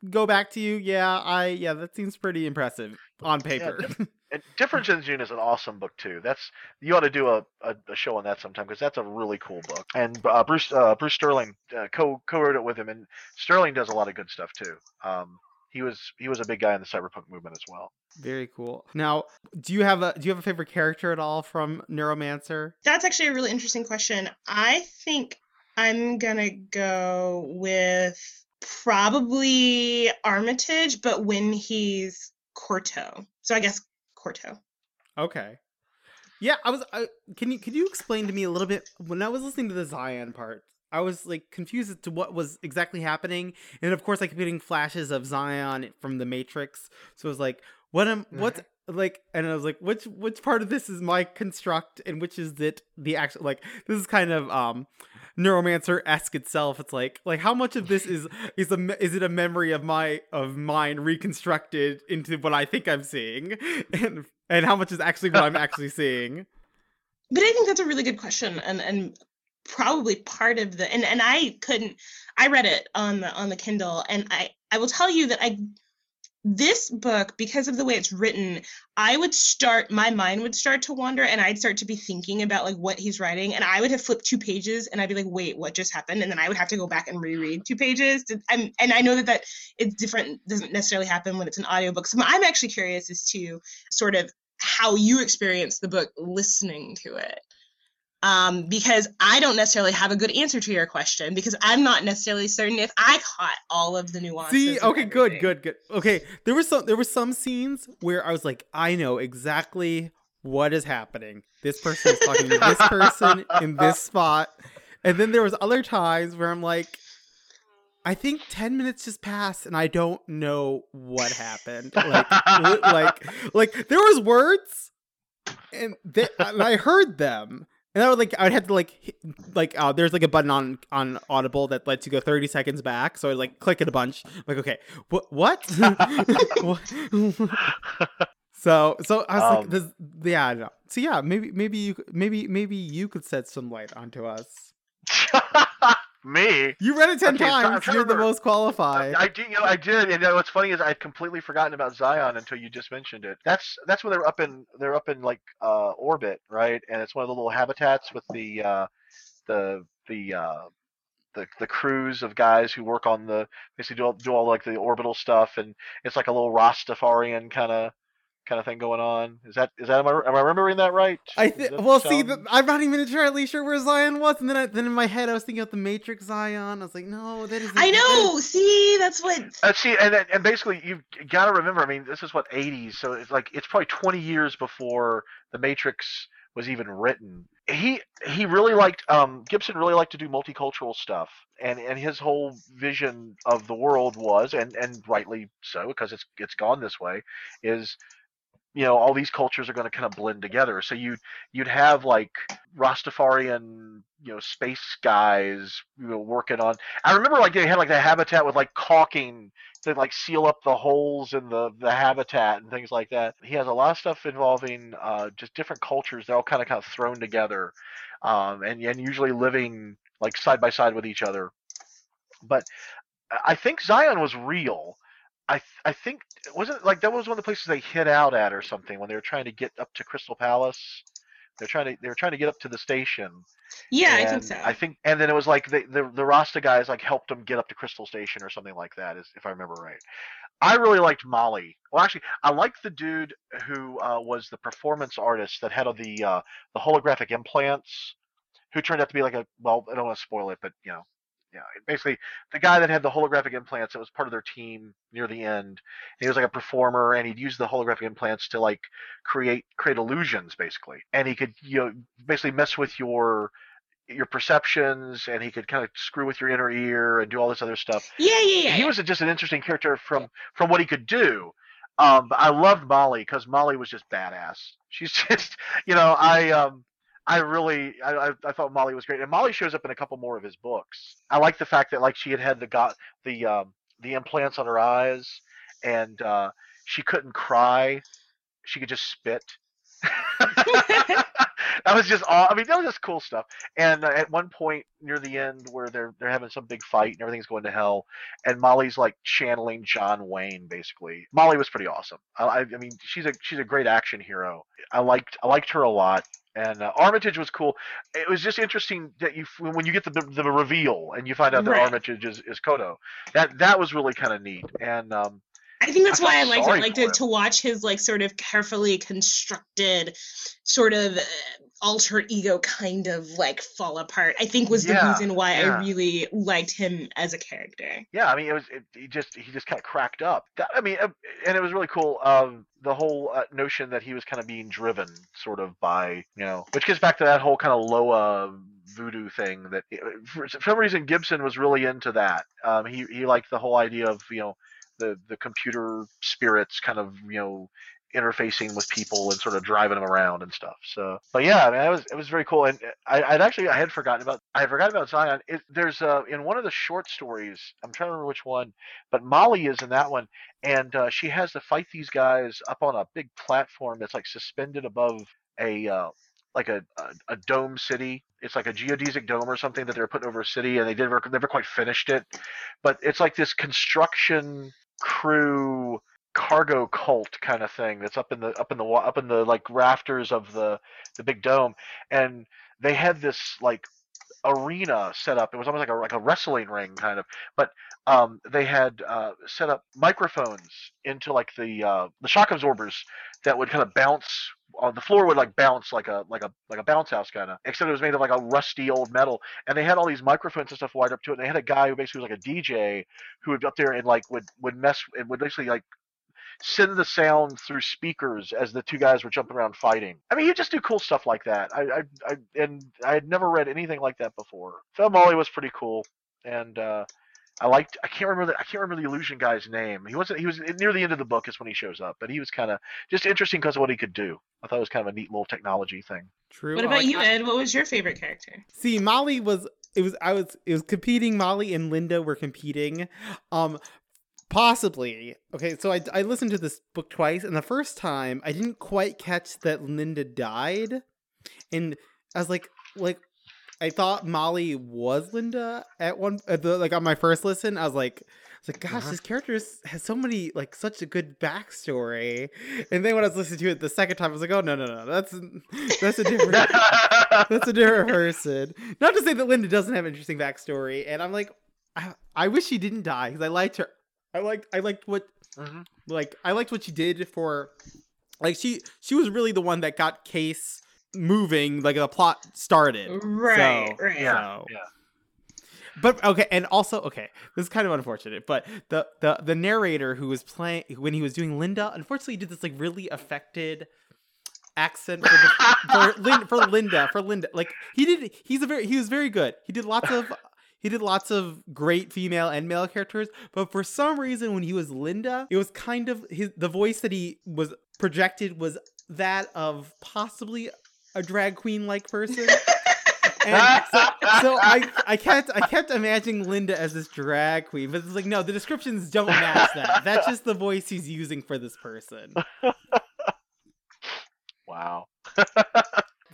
go back to you. Yeah, I yeah, that seems pretty impressive on paper. And Difference Engine is an awesome book too. That's you ought to do a, a, a show on that sometime because that's a really cool book. And uh, Bruce uh, Bruce Sterling uh, co co wrote it with him, and Sterling does a lot of good stuff too. Um, he was he was a big guy in the cyberpunk movement as well. Very cool. Now, do you have a do you have a favorite character at all from Neuromancer? That's actually a really interesting question. I think I'm gonna go with probably Armitage, but when he's Corto. So I guess Corto. Okay. Yeah, I was. I, can you can you explain to me a little bit when I was listening to the Zion part? I was like confused as to what was exactly happening, and of course, I kept getting flashes of Zion from the Matrix. So it was like, what am what's mm-hmm. Like, and I was like, which which part of this is my construct, and which is it the actual like this is kind of um neuromancer esque itself. It's like like how much of this is is a is it a memory of my of mine reconstructed into what I think I'm seeing, and and how much is actually what I'm actually seeing. But I think that's a really good question and and probably part of the and and I couldn't I read it on the on the Kindle and I I will tell you that I this book because of the way it's written I would start my mind would start to wander and I'd start to be thinking about like what he's writing. And I would have flipped two pages and I'd be like wait what just happened? And then I would have to go back and reread two pages. To, I'm, and I know that that it's different doesn't necessarily happen when it's an audiobook. So I'm actually curious as to sort of how you experience the book listening to it um, because I don't necessarily have a good answer to your question because I'm not necessarily certain if I caught all of the nuances. See, okay, good, good, good. Okay, there was some there were some scenes where I was like, I know exactly what is happening. This person is talking to this person in this spot, and then there was other times where I'm like, I think ten minutes just passed and I don't know what happened. Like, like, like there was words, and, they, and I heard them. And I would like I would have to like hit, like uh, there's like a button on on Audible that lets you go 30 seconds back. So I like click it a bunch. I'm like okay, what what? What? so so I was Um, like this yeah I know. So yeah maybe maybe you maybe maybe you could set some light onto us. Me. You read it ten Okay, times. to You're the most qualified. I did, you know, I did, and what's funny is I'd completely forgotten about Zion until you just mentioned it. That's that's where they're up in they're up in like uh, orbit, right? And it's one of the little habitats with the uh, the the uh, the the crews of guys who work on the basically do all, do all like the orbital stuff, and it's like a little Rastafarian kind of kind of thing going on. Is that is that am I, am I remembering that right? I Does think. that Well, see, the, I'm not even entirely sure where Zion was, and then I, then in my head I was thinking of the Matrix Zion. I was like, no, that isn't. I that know. See, that's that's what. Uh, see, and and basically you've got to remember. I mean, this is what '80s, so it's like it's probably 20 years before the Matrix was even written. He he really liked um, Gibson really liked to do multicultural stuff, and and his whole vision of the world was, and and rightly so, because it's it's gone this way, is you know all these cultures are going to kind of blend together. So you you'd have like rastafarian you know space guys you know working on i remember like they had like the habitat with like caulking to like seal up the holes in the the habitat and things like that. He has a lot of stuff involving uh, just different cultures. They're all kind of kind of thrown together um, and and usually living like side by side with each other. But i think zion was real I th- I think wasn't like that was one of the places they hid out at or something when they were trying to get up to Crystal Palace. They're trying to they were trying to get up to the station. Yeah, I think so. I think and then it was like the the, the Rasta guys like helped them get up to Crystal Station or something like that, is if I remember right. I really liked Molly. Well, actually, I liked the dude who uh, was the performance artist that had all the uh, the holographic implants, who turned out to be like a well, I don't want to spoil it, but you know, yeah, basically the guy that had the holographic implants that was part of their team near the end. He was like a performer, and he'd use the holographic implants to like create create illusions, basically. And he could you know basically mess with your your perceptions, and he could kind of screw with your inner ear and do all this other stuff. yeah, yeah, yeah. He was just an interesting character from from what he could do. Um, but I loved Molly because Molly was just badass. She's just, you know, I um, I really, I, I, thought Molly was great, and Molly shows up in a couple more of his books. I like the fact that like she had had the got the um, the implants on her eyes, and uh, she couldn't cry; she could just spit. that was just all. I mean, that was just cool stuff. And uh, at one point near the end, where they're they're having some big fight and everything's going to hell, and Molly's like channeling John Wayne, basically. Molly was pretty awesome. I I mean, she's a she's a great action hero. I liked I liked her a lot. And uh, Armitage was cool. It was just interesting that you when you get the the reveal and you find out that Right. Armitage is, is Corto. That that was really kind of neat. And um, I think that's I why I liked it. I liked it to watch his like sort of carefully constructed, sort of uh, alter ego kind of like fall apart. I think was the Yeah, reason why yeah. I really liked him as a character. Yeah, I mean, it was it, he just he just kind of cracked up. That, I mean, uh, and it was really cool. Um, the whole uh, notion that he was kind of being driven, sort of by you know, which gets back to that whole kind of Loa voodoo thing. That for some reason Gibson was really into that. Um, he he liked the whole idea of you know the the computer spirits kind of you know interfacing with people and sort of driving them around and stuff. So, but yeah, I mean, it was it was very cool. And I, I'd actually I had forgotten about I had forgotten about Zion. It, there's uh in one of the short stories. I'm trying to remember which one, but Molly is in that one, and uh, she has to fight these guys up on a big platform that's like suspended above a. Uh, like a, a, a dome city. It's like a geodesic dome or something that they're putting over a city, and they never never quite finished it. But it's like this construction crew cargo cult kind of thing that's up in the up in the up in the like rafters of the the big dome. And they had this like arena set up. It was almost like a like a wrestling ring kind of. But um they had uh set up microphones into like the uh the shock absorbers that would kind of bounce the floor would like bounce like a like a like a bounce house kind of except it was made of like a rusty old metal and they had all these microphones and stuff wired up to it and they had a guy who basically was like a dj who would up there and like would would mess and would basically like send the sound through speakers as the two guys were jumping around fighting. I mean, you just do cool stuff like that. I, I, I and I had never read anything like that before. Phil Molly was pretty cool, and uh, I liked. I can't remember the I can't remember the illusion guy's name. He wasn't. He was near the end of the book is when he shows up, but he was kind of just interesting because of what he could do. I thought it was kind of a neat little technology thing. True. What about like- you, Ed? What was your favorite character? See, Molly was it was I was it was competing. Molly and Linda were competing. Um possibly. Okay, so I I listened to this book twice and the first time I didn't quite catch that Linda died. And I was like like I thought Molly was Linda at one at the like on my first listen. I was like I was like, gosh, Uh-huh. this character is- has so many like such a good backstory. And then when I was listening to it the second time, I was like, oh no no no, that's that's a different that's a different person. Not to say that Linda doesn't have an interesting backstory, and I'm like, I, I wish she didn't die because I liked her. I liked I liked what Mhm. like I liked what she did for like she she was really the one that got case moving like the plot started. Right, So- right. Yeah, So- yeah. but okay, and also okay, this is kind of unfortunate, but the the the narrator who was playing when he was doing Linda, unfortunately, did this like really affected accent for, the, for, Lin, for Linda for Linda. Like he did, he's a very he was very good. He did lots of he did lots of great female and male characters, but for some reason when he was Linda, it was kind of his the voice that he was projected was that of possibly a drag queen like person. And so, so I I kept I kept imagining Linda as this drag queen, but it's like no, the descriptions don't match that. That's just the voice he's using for this person. Wow.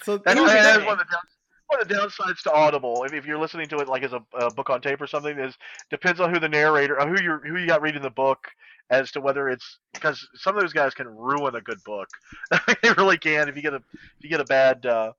So That's, that's one, of the down, one of the downsides to Audible. If, if you're listening to it like as a, a book on tape or something, is depends on who the narrator, or who you who you got reading the book, as to whether it's because some of those guys can ruin a good book. they really can. If you get a if you get a bad uh,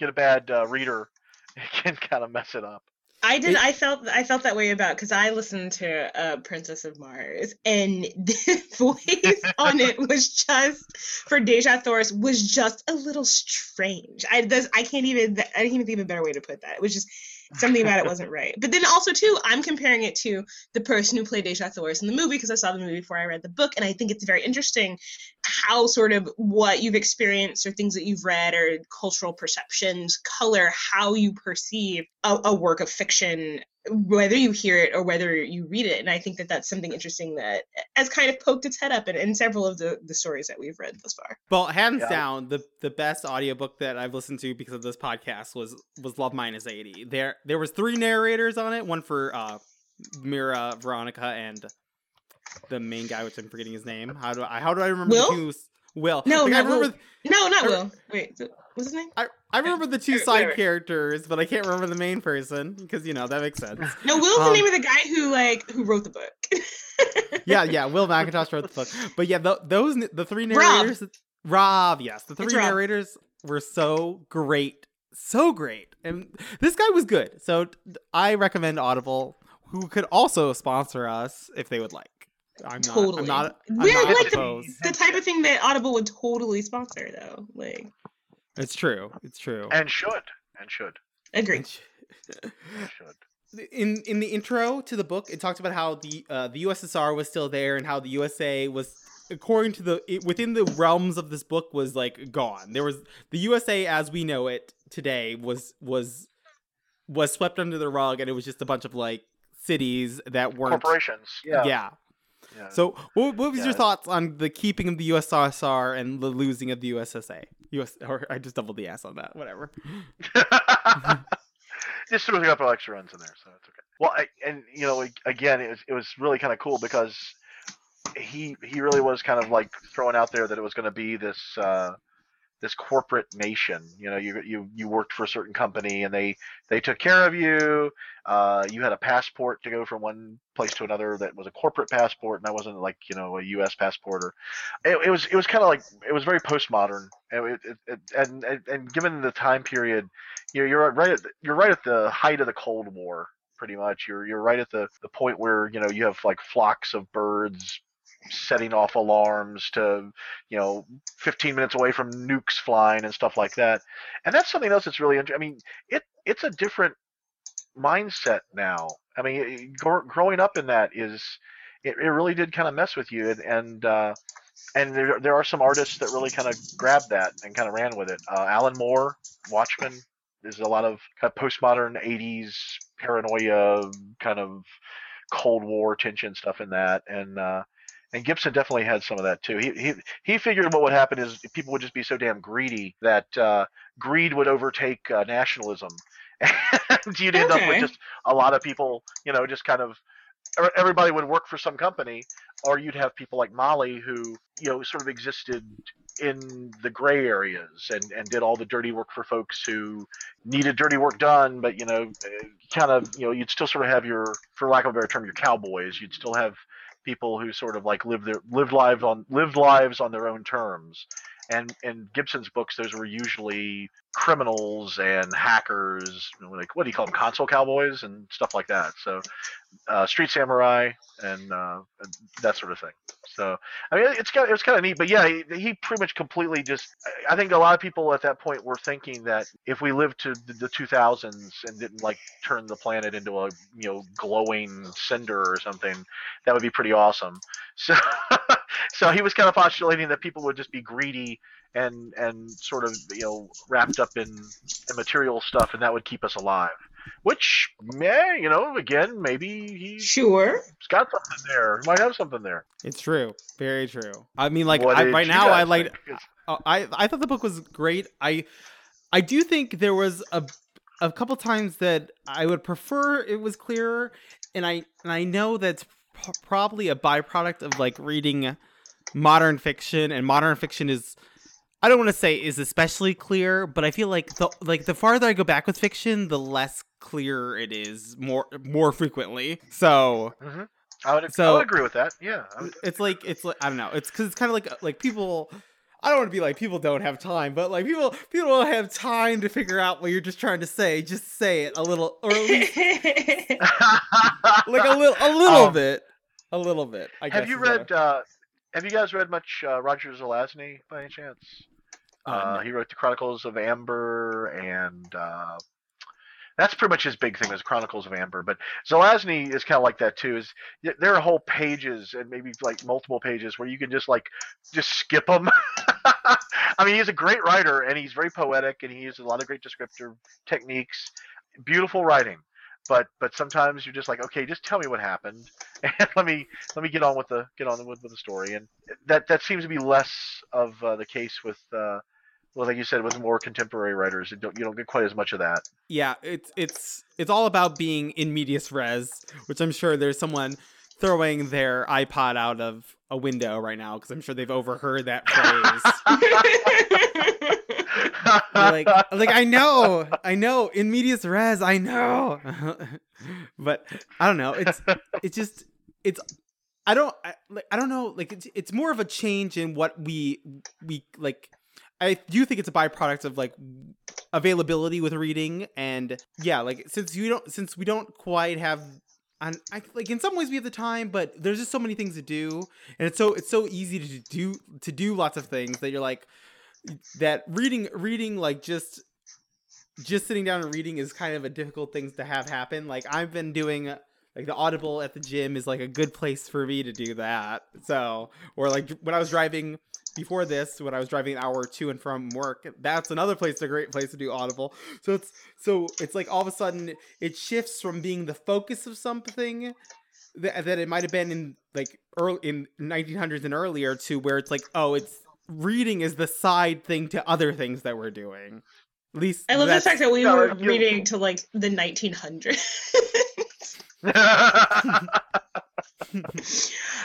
get a bad uh, reader, it can kind of mess it up. I did. It- I felt. I felt that way about because I listened to uh, Princess of Mars, and the voice on it was just for Dejah Thoris was just a little strange. I this, I can't even. I can't even think of a better way to put that. It was just something about it wasn't right. But then also too, I'm comparing it to the person who played Dejah Thoris in the movie because I saw the movie before I read the book, and I think it's very interesting how sort of what you've experienced or things that you've read or cultural perceptions color how you perceive a, a work of fiction whether you hear it or whether you read it and i think that that's something interesting that has kind of poked its head up in, in several of the, the stories that we've read thus far Well, hands Yeah. down, the the best audiobook that I've listened to because of this podcast was was Love Minus 80. There there was three narrators on it, one for uh Mira, Veronica, and the main guy, which I'm forgetting his name. How do I how do I remember Will? the two s- Will. No, Like, I not Will. remember no not I- will wait th- what's his name I, I remember the two Wait, side wait. characters, but I can't remember the main person because you know that makes sense. no will's Um, the name of the guy who like who wrote the book yeah, yeah. Will McIntosh wrote the book, but yeah, th- those the three narrators. Rob, yes, the It's three Rob. narrators were so great, so great, and this guy was good. So I recommend Audible, who could also sponsor us if they would like. I'm not. totally I'm not. I'm we're not like the, the type of thing that audible would totally sponsor though like It's true. It's true. And should and should agree and should. in in the intro to the book, it talked about how the uh, the USSR was still there and how the USA was, according to the it, within the realms of this book, was like gone. There was the USA as we know it today was was was swept under the rug, and it was just a bunch of like cities that weren't. Corporations. Yeah. Yeah. Yeah. So, what, what was Yeah. your thoughts on the keeping of the USSR and the losing of the USSA? US, or I just doubled the S on that. Whatever. just threw a couple extra runs in there, so it's okay. Well, I, and you know, again, it was it was really kind of cool because he he really was kind of like throwing out there that it was going to be this uh, this corporate nation. You know, you you you worked for a certain company and they they took care of you. Uh, you had a passport to go from one place to another that was a corporate passport, and that wasn't like you know a U.S. passport or. It, it was it was kind of like it was very postmodern, and it, it, and and given the time period, you know, you're right at the, you're right at the height of the Cold War, pretty much. You're you're right at the the point where you know you have like flocks of birds setting off alarms to you know 15 minutes away from nukes flying and stuff like that. And that's something else that's really interesting i mean it it's a different mindset now. I mean gr- growing up in that is it, it really did kind of mess with you and and uh and there, there are some artists that really kind of grabbed that and kind of ran with it. Uh, alan moore watchmen there's a lot of kind of postmodern 80s paranoia kind of cold war tension stuff in that. And uh and Gibson definitely had some of that too. He he he figured what would happen is people would just be so damn greedy that uh, greed would overtake uh, nationalism, and you'd end up with just a lot of people, you know, just kind of er- everybody would work for some company, or you'd have people like Molly who you know sort of existed in the gray areas and and did all the dirty work for folks who needed dirty work done, but you know, kind of you know you'd still sort of have your, for lack of a better term, your cowboys. You'd still have people who sort of like lived their lived lives on lived lives on their own terms and in Gibson's books, those were usually criminals and hackers, like what do you call them, console cowboys and stuff like that. So, uh, street samurai and, uh, and that sort of thing. So, I mean, it's kind of, it's kind of neat. But yeah, he, he pretty much completely just. I think a lot of people at that point were thinking that if we lived to the, the 2000s and didn't like turn the planet into a you know glowing cinder or something, that would be pretty awesome. So, so he was kind of postulating that people would just be greedy and and sort of you know wrapped up in, in material stuff, and that would keep us alive. Which, yeah, you know, again, maybe he's Sure. he's got something there. He might have something there. It's true. Very true. I mean, like I, right now, I like. think? 'Cause- uh, I I thought the book was great. I I do think there was a a couple times that I would prefer it was clearer, and I and I know that's p- probably a byproduct of like reading modern fiction, and modern fiction is. I don't want to say is especially clear, but I feel like the like the farther I go back with fiction, the less clear it is more more frequently. So Mhm. I would, I So- would agree with that. Yeah. Would, it's like it's like I don't know. It's because it's kind of like like people. I don't want to be like people don't have time, but like people people don't have time to figure out what you're just trying to say. Just say it a little, or at least like a little a little Um, bit, a little bit. I have guess you is what I- read? Uh, have you guys read much uh, Roger Zelazny by any chance? Uh, Uh, no. He wrote the Chronicles of Amber, and uh, that's pretty much his big thing is Chronicles of Amber. But Zelazny is kind of like that too. Is there are whole pages and maybe like multiple pages where you can just like just skip them. I mean, he's a great writer and he's very poetic and he uses a lot of great descriptive techniques. Beautiful writing. But but sometimes you're just like, okay, just tell me what happened, and let me let me get on with the get on with, with the story. And that that seems to be less of uh, the case with uh, well, like you said, with more contemporary writers, you don't, you don't get quite as much of that. yeah, it's it's it's all about being in medias res, which I'm sure there's someone throwing their iPod out of a window right now because I'm sure they've overheard that phrase. like like I know, I know in medias res, I know. but I don't know. It's it's just it's I don't I, like I don't know. Like it's it's more of a change in what we we like. I do think it's a byproduct of like availability with reading and yeah, like since you don't since we don't quite have. And I like in some ways we have the time, but there's just so many things to do, and it's so it's so easy to do to do lots of things that you're like, that reading reading like just just sitting down and reading is kind of a difficult thing to have happen. Like i've been doing like the audible at the gym is like a good place for me to do that. So or like when i was driving before this when i was driving an hour two and from work that's another place a great place to do audible. So it's so it's like all of a sudden it shifts from being the focus of something that, that it might have been in like early in 1900s and earlier to where it's like oh it's reading is the side thing to other things that we're doing. At least I love the fact that we No, were reading to like the 1900s.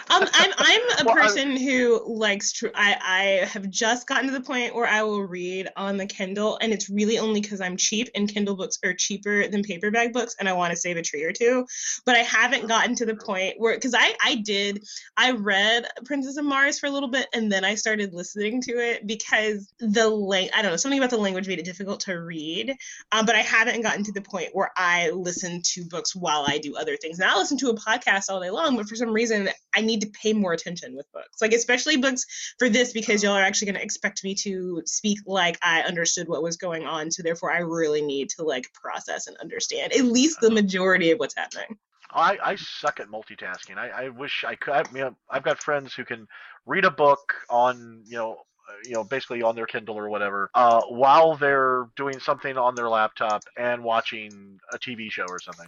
Um, I'm I'm a person who likes true. I I have just gotten to the point where I will read on the Kindle, and it's really only because I'm cheap, and Kindle books are cheaper than paperback books, and I want to save a tree or two. But I haven't gotten to the point where because I I did I read Princess of Mars for a little bit, and then I started listening to it because the lang I don't know something about the language made it difficult to read. Um, but I haven't gotten to the point where I listen to books while I do other things. Now I listen to a podcast all day long, but for some reason I need to pay more attention with books. Like especially books for this because y'all are actually going to expect me to speak like I understood what was going on. So therefore, I really need to like process and understand at least the uh-huh. majority of what's happening. Oh, I, I suck at multitasking. I, I wish I could. I, you know, I've got friends who can read a book on, you know, you know, basically on their Kindle or whatever, uh, while they're doing something on their laptop and watching a TV show or something.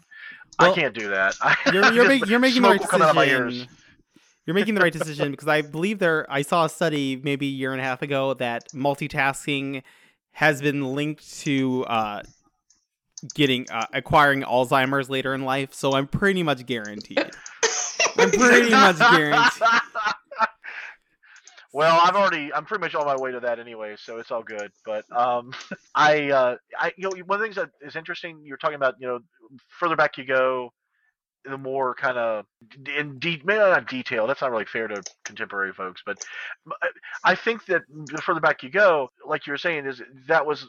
I can't do that. You're you're, make, you're making the right will come out of my ears. decision. You're making the right decision because I believe there. I saw a study maybe a year and a half ago that multitasking has been linked to uh, getting uh, acquiring Alzheimer's later in life. So I'm pretty much guaranteed. I'm pretty much guaranteed. Well, I've already, I'm pretty much on my way to that anyway, so it's all good. But um, I, uh, I, you know, one of the things that is interesting, you're talking about, you know, further back you go, the more kind of in de- maybe not detail. That's not really fair to contemporary folks, but I think that the further back you go, like you were saying, is that was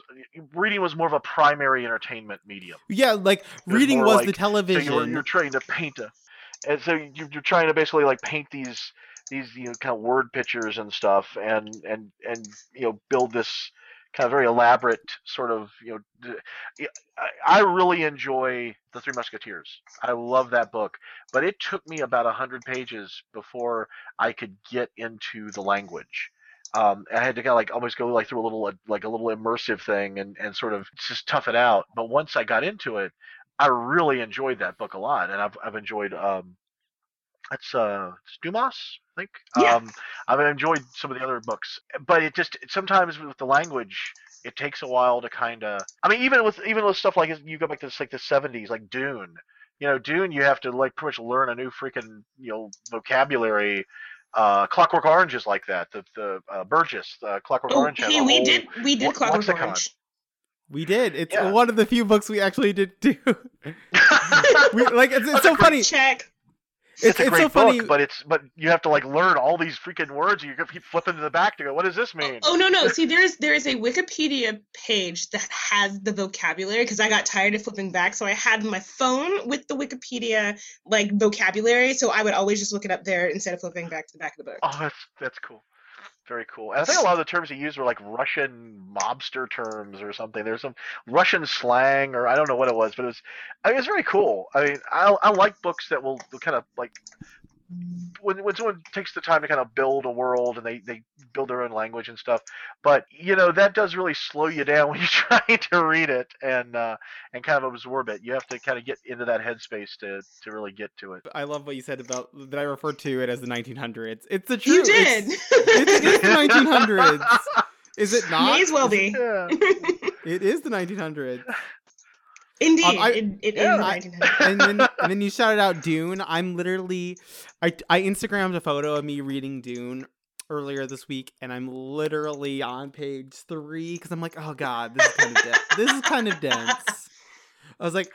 reading was more of a primary entertainment medium. Yeah, like reading was like- the So television. you're, you're trying to paint a, and so you're trying to basically like paint these these you know kind of word pictures and stuff, and and and you know build this kind of very elaborate sort of you know. I, really enjoy the Three Musketeers. I love that book, but it took me about hundred pages before I could get into the language. Um, I had to kind of like almost go like through a little like a little immersive thing and and sort of just tough it out. But once I got into it, I really enjoyed that book a lot, and I've I've enjoyed um, that's uh, it's Dumas, I think. Yeah. Um, I've enjoyed some of the other books, but it just sometimes with the language, it takes a while to kind of. I mean, even with even with stuff like you go back to this, like the '70s, like Dune. You know, Dune, you have to like pretty much learn a new freaking you know vocabulary. Uh, Clockwork Orange is like that. The the uh, Burgess, uh, Clockwork Oh, Orange has hey, we did we did le- Clockwork lexicon. Orange. we did. It's Yeah. one of the few books we actually did do. we, like it's, it's so funny. Check. It's, It's, a it's great so funny. book, but it's but you have to like learn all these freaking words. And You keep flipping to the back to go. What does this oh, mean? Oh no no! See, there's there is a Wikipedia page that has the vocabulary because I got tired of flipping back, so I had my phone with the Wikipedia like vocabulary, so I would always just look it up there instead of flipping back to the back of the book. Oh, that's that's cool. Very cool. And I think a lot of the terms he used were like Russian mobster terms or something. There's some Russian slang or I don't know what it was, but it was I mean, it was very cool. I mean, I I like books that will kind of like when when someone takes the time to kind of build a world and they they build their own language and stuff. But you know that does really slow you down when you're trying to read it and uh, and kind of absorb it. You have to kind of get into that headspace to to really get to it. I love what you said about that. I referred to it as the 1900s. It's the truth. you did. It's, it's, it's the 1900s. Is it not? May as well be. It is the 1900s. Indeed, Um, I- it, it is Yeah. the I- 1900s. and then and then you shouted out Dune. I'm literally I I Instagrammed a photo of me reading Dune earlier this week, and I'm literally on page three because I'm like, oh god, this is kind of dense. this is kind of dense. I was like,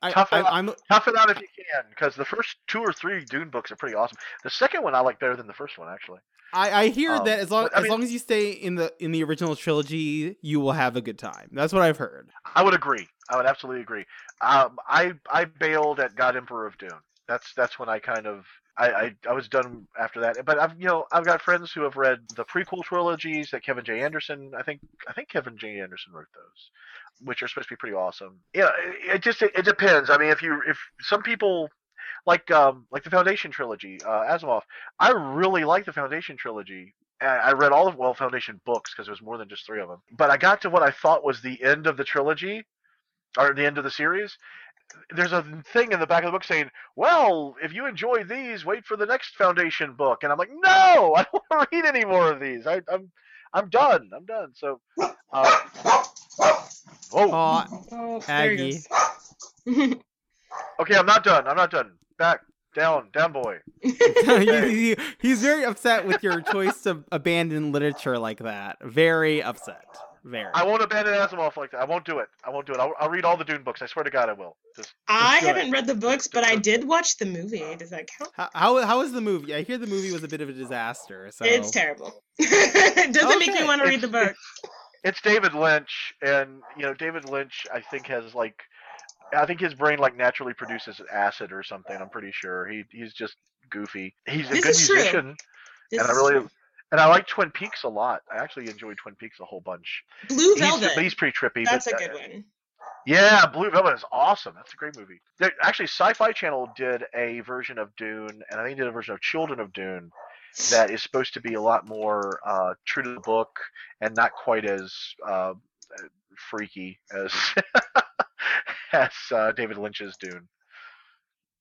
I, Tough I, it out. I'm Tough it out if you can, because the first two or three Dune books are pretty awesome. The second one I like better than the first one, actually. I, I hear Um, that as long I as mean- long as you stay in the in the original trilogy, you will have a good time. That's what I've heard. I would agree. I would absolutely agree. Um, I I bailed at God Emperor of Dune. That's that's when I kind of I, I, I was done after that. But I've you know I've got friends who have read the prequel trilogies that Kevin J Anderson I think I think Kevin J Anderson wrote those, which are supposed to be pretty awesome. Yeah, it, it just it, it depends. I mean, if you if some people like um like the Foundation trilogy, uh, Asimov, I really like the Foundation trilogy. I I read all of well Foundation books because there was more than just three of them. But I got to what I thought was the end of the trilogy, or the end of the series. There's a thing in the back of the book saying, "Well, if you enjoy these, wait for the next Foundation book." And I'm like, "No, I don't want to read any more of these. I, I'm I'm done. I'm done." So, uh, oh, Aw, oh, there he goes. Okay, I'm not done. I'm not done. Back down, down, boy. he, he- he's very upset with your choice to abandon literature like that. Very upset. Very. I won't abandon Asimov like that. I won't do it. I won't do it. I'll, I'll read all the Dune books. I swear to God, I will. Just I good. haven't read the books, but I did watch the movie. Does that count? How, how how is the movie? I hear the movie was a bit of a disaster. So It's terrible. it doesn't make me want to read the book. it's David Lynch, and you know David Lynch. I think has like, I think his brain like naturally produces acid or something. I'm pretty sure he he's just goofy. He's a This good musician, and I really true. and I like Twin Peaks a lot. I actually enjoyed Twin Peaks a whole bunch. Blue He's, Velvet. but he's pretty trippy. That's but, a uh, good one. Yeah, Blue Velvet is awesome. That's a great movie. There, actually, Sci-Fi Channel did a version of Dune, and I think they did a version of Children of Dune that is supposed to be a lot more uh, true to the book and not quite as uh, freaky as as uh, David Lynch's Dune.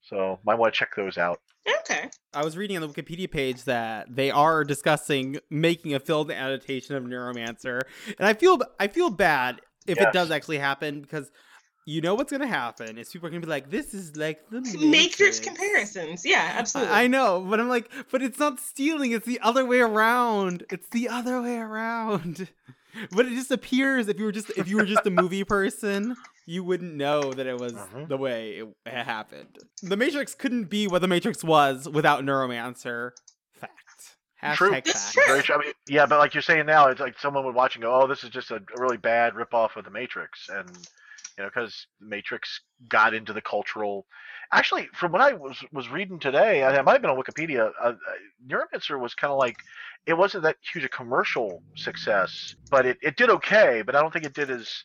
So might want to check those out. Okay. I was reading on the Wikipedia page that they are discussing making a film adaptation of Neuromancer, and I feel I feel bad if it does actually happen because you know what's gonna happen is people are gonna be like, "This is like the Matrix Matrix comparisons. Yeah, absolutely. I I know, but I'm like, but it's not stealing. It's the other way around. It's the other way around. But it just appears if you were just if you were just a movie person, you wouldn't know that it was Mhm. the way it ha- happened. The Matrix couldn't be what the Matrix was without Neuromancer. Fact. Hashtag True. fact. True. Very true. I mean, yeah, but like you're saying now, it's like someone would watch and go, "Oh, this is just a, a really bad ripoff of the Matrix," and you know, because the Matrix got into the cultural. Actually, from what I was was reading today, and it might have been on Wikipedia, uh, uh, Neuromancer was kind of like it wasn't that huge a commercial success, but it, it did okay. But I don't think it did as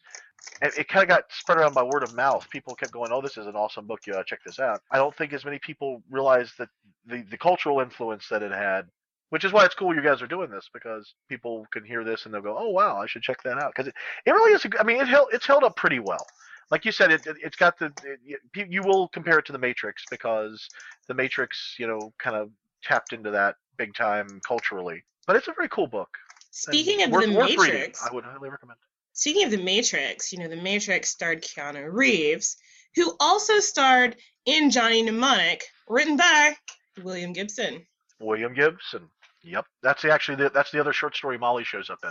it, it kind of got spread around by word of mouth. People kept going, "Oh, this is an awesome book. You gotta check this out." I don't think as many people realized that the the cultural influence that it had which is why it's cool you guys are doing this because people can hear this and they'll go, "Oh wow, I should check that out." Because it, it really is. A, I mean, it held it's held up pretty well. Like you said, it, it it's got the it, you- will compare it to the Matrix because the Matrix, you know, kind of tapped into that big time culturally. But it's a very cool book. and Speaking of worth, the worth reading. Matrix, I would highly recommend. Speaking of the Matrix, you know, the Matrix starred Keanu Reeves, who also starred in Johnny Mnemonic, written by William Gibson. William Gibson. Yep, that's the, actually the, that's the other short story Molly shows up in.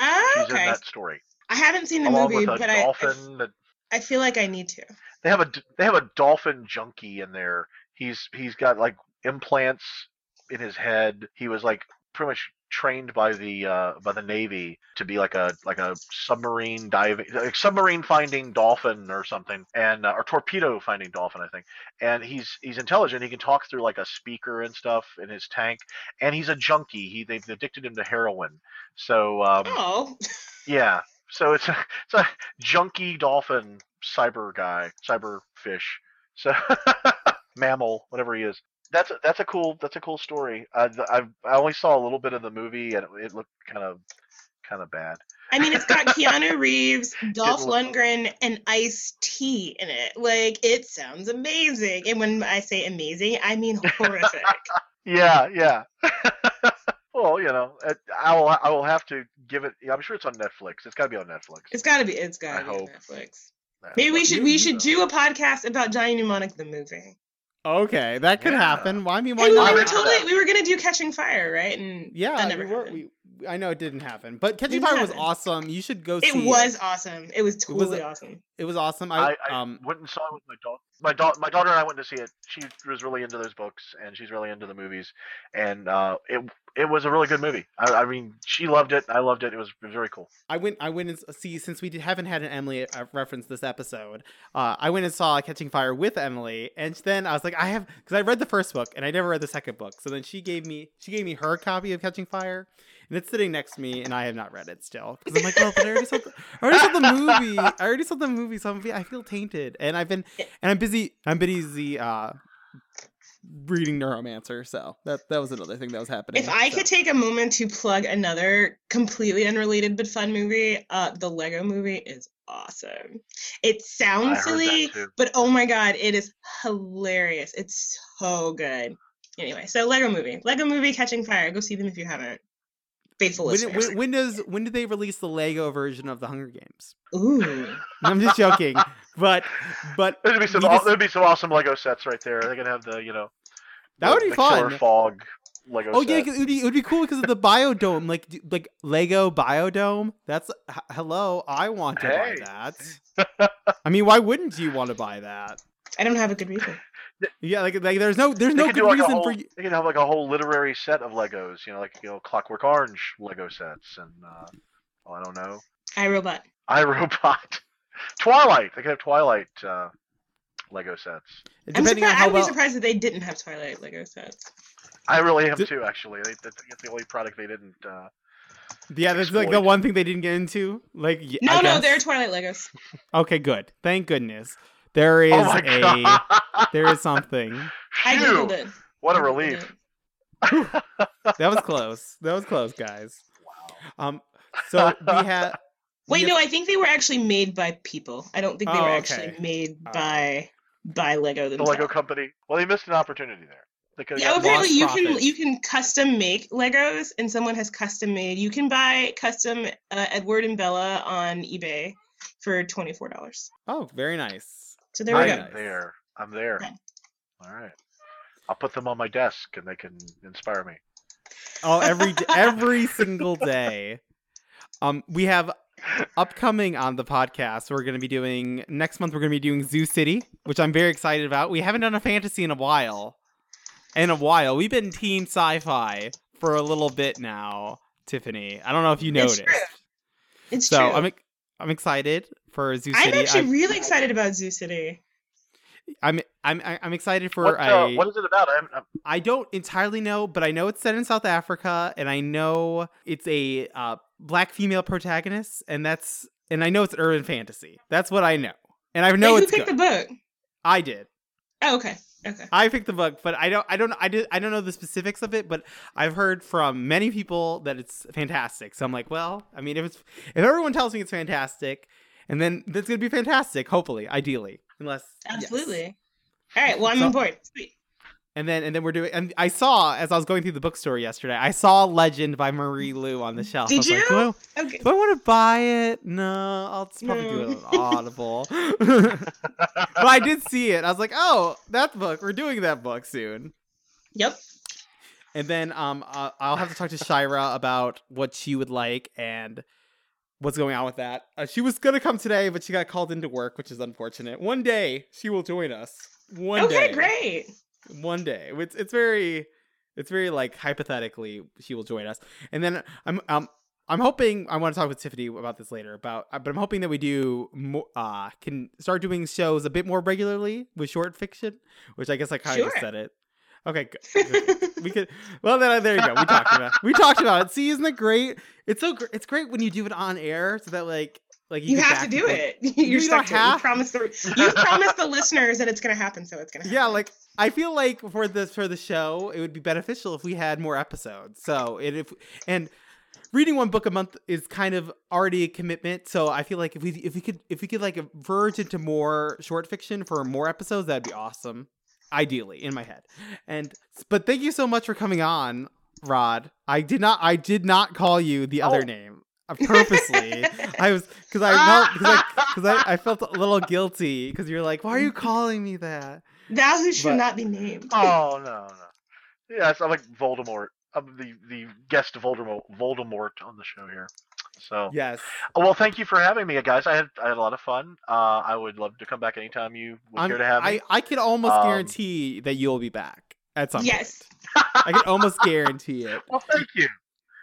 Ah, She's okay. in that story I haven't seen the along movie, but I, I, dolphin that I feel like I need to. they have a they have a dolphin junkie in there. He's he's got like implants in his head. He was like pretty much trained by the uh, by the Navy to be like a like a submarine diving like submarine finding dolphin or something, and uh, or torpedo finding dolphin, I think. And he's he's intelligent. He can talk through like a speaker and stuff in his tank. And he's a junkie. He they've addicted him to heroin. So um, Oh, yeah. So it's a, it's a junky dolphin cyber guy, cyber fish. So mammal, whatever he is. That's a, that's a cool that's a cool story. I I I only saw a little bit of the movie and it, it looked kind of kind of bad. I mean, it's got Keanu Reeves, Dolph Lundgren, and Ice T in it. Like, it sounds amazing. And when I say amazing, I mean horrific. Yeah, yeah. well, you know, I will I will have to give it. I'm sure it's on Netflix. It's got to be on Netflix. it's gotta be. It's gotta I be on hope. Netflix. Maybe we should we should do a podcast about Johnny Mnemonic the movie. Okay, that could Yeah. happen. Why I mean, why And we not? were into totally we were gonna do Catching Fire, right? And yeah, that never we were, we, I know it didn't happen, but Catching Didn't Fire was awesome. You should go see it It was awesome. It was was totally a- awesome. It was awesome. I, I, I um went and saw it with my daughter. My, da- my daughter and I went to see it. She was really into those books, and she's really into the movies. And uh, it it was a really good movie. I, I mean, she loved it. I loved it. It was very cool. I went. I went and see since we did, haven't had an Emily uh, reference this episode. Uh, I went and saw Catching Fire with Emily, and then I was like, I have because I read the first book and I never read the second book. So then she gave me she gave me her copy of Catching Fire, and it's sitting next to me, and I have not read it still because I'm like, well, but I already saw the, I already saw the movie. I already saw the movie, so I'm, I feel tainted, and I've been and I'm busy. I'm busy. Uh, reading Neuromancer, so that that was another thing that was happening. If I so. could take a moment to plug another completely unrelated but fun movie, uh, the Lego movie is awesome. It sounds silly, but oh my god, it is hilarious. It's so good. Anyway, so Lego movie, Lego movie, Catching Fire. Go see them if you haven't. Faithful when, listeners. when, when does when did they release the Lego version of the Hunger Games? Ooh. I'm just joking, but but There'd be some. just- There'd be some awesome Lego sets right there. They're gonna have the you know. that the- would be the fun. Fog Lego. Oh yeah, it would be it would be cool because of the biodome, like like Lego biodome. That's h- hello. I want to Hey. buy that. I mean, why wouldn't you want to buy that? I don't have a good reason. Yeah, like like there's no there's They no good do like reason whole. for you. They could have like a whole literary set of Legos. You know, like you know, Clockwork Orange Lego sets, and uh, oh, I don't know, iRobot. iRobot, Twilight. They could have Twilight uh, Lego sets. I'm Depending surprised. on I how would be surprised if they didn't have Twilight Lego sets. I really am Did- too. Actually, they, that's that's the only product they didn't. Uh, Yeah, that's like the one thing they didn't get into. Like No, I no, guess. they're Twilight Legos. okay. Good. Thank goodness. There is oh a god! there is something. I Phew, it. What a relief! That was close. That was close, guys. Wow. Um. So we had. Wait, we no, I think they were actually made by people. I don't think they Oh, were okay. actually made All by by Lego themselves. The. Lego company. Well, they missed an opportunity there. They could Yeah, apparently lost you can you can custom make Legos, and someone has custom made. You can buy custom uh, Edward and Bella on eBay for twenty four dollars. Oh, very nice. So there we go. I'm there. I'm there. Okay. All right. I'll put them on my desk and they can inspire me. Oh, every every single day. Um, we have upcoming on the podcast, we're going to be doing next month. We're going to be doing Zoo City, which I'm very excited about. We haven't done a fantasy in a while. In a while, we've been teen sci-fi for a little bit now. Tiffany, I don't know if you noticed. It's noticed. true. It's so true. I'm I'm excited for Zoo City. I'm actually I'm, really excited about Zoo City. I'm I'm I'm excited for What, uh, a. what is it about? I'm, I'm, I don't entirely know, but I know it's set in South Africa, and I know it's a uh, black female protagonist, and that's and I know it's urban fantasy. That's what I know, and I know Wait, who it's picked good. the book? I did. Oh, okay. Okay. I picked the book, but I don't. I don't. I did. I don't know the specifics of it, but I've heard from many people that it's fantastic. So I'm like, well, I mean, if it's if everyone tells me it's fantastic, and then that's gonna be fantastic. Hopefully, ideally, unless yes. Absolutely. All right. Well, I'm So- on board. Sweet. And then and then we're doing. And I saw as I was going through the bookstore yesterday, I saw Legend by Marie Lu on the shelf. Did was like, you? do I, Okay. do I want to buy it? No, I'll just probably do it on Audible. but I did see it. I was like, oh, that book. We're doing that book soon. Yep. And then um, I'll have to talk to Shira about what she would like and what's going on with that. Uh, she was gonna come today, but she got called into work, which is unfortunate. One day she will join us. One okay. day. Great. One day. It's it's very, it's very like hypothetically she will join us. And then I'm um. I'm hoping I want to talk with Tiffany about this later. About, uh, but I'm hoping that we do more. Uh, can start doing shows a bit more regularly with short fiction, which I guess I kind of Sure. said it. Okay, good. we could. Well, then uh, there you go. We talked about. We talked about it. See, isn't it great? It's so. It's great when you do it on air, so that like, like You get have to do it. You You're don't stuck to it. have- You promised the you promised the listeners that it's gonna happen, so it's gonna happen. Yeah, like I feel like for this for the show, it would be beneficial if we had more episodes. So it if and reading one book a month is kind of already a commitment. So I feel like if we if we could if we could like verge into more short fiction for more episodes, that'd be awesome. Ideally, in my head. And but thank you so much for coming on, Rod. I did not I did not call you the other Oh. name uh, purposely. I was because I felt because I, 'cause I, I felt a little guilty because you're like, why are you calling me that? thou who should but- not be named. oh no, no. Yeah, it's, I'm like Voldemort. I'm the the guest Voldemort Voldemort on the show here. So Yes. Oh, well, thank you for having me, guys. I had I had a lot of fun. Uh, I would love to come back anytime you would I'm- care to have me. I, I can almost Um, guarantee that you'll be back at some Yes. point. I can almost guarantee it. well, thank you.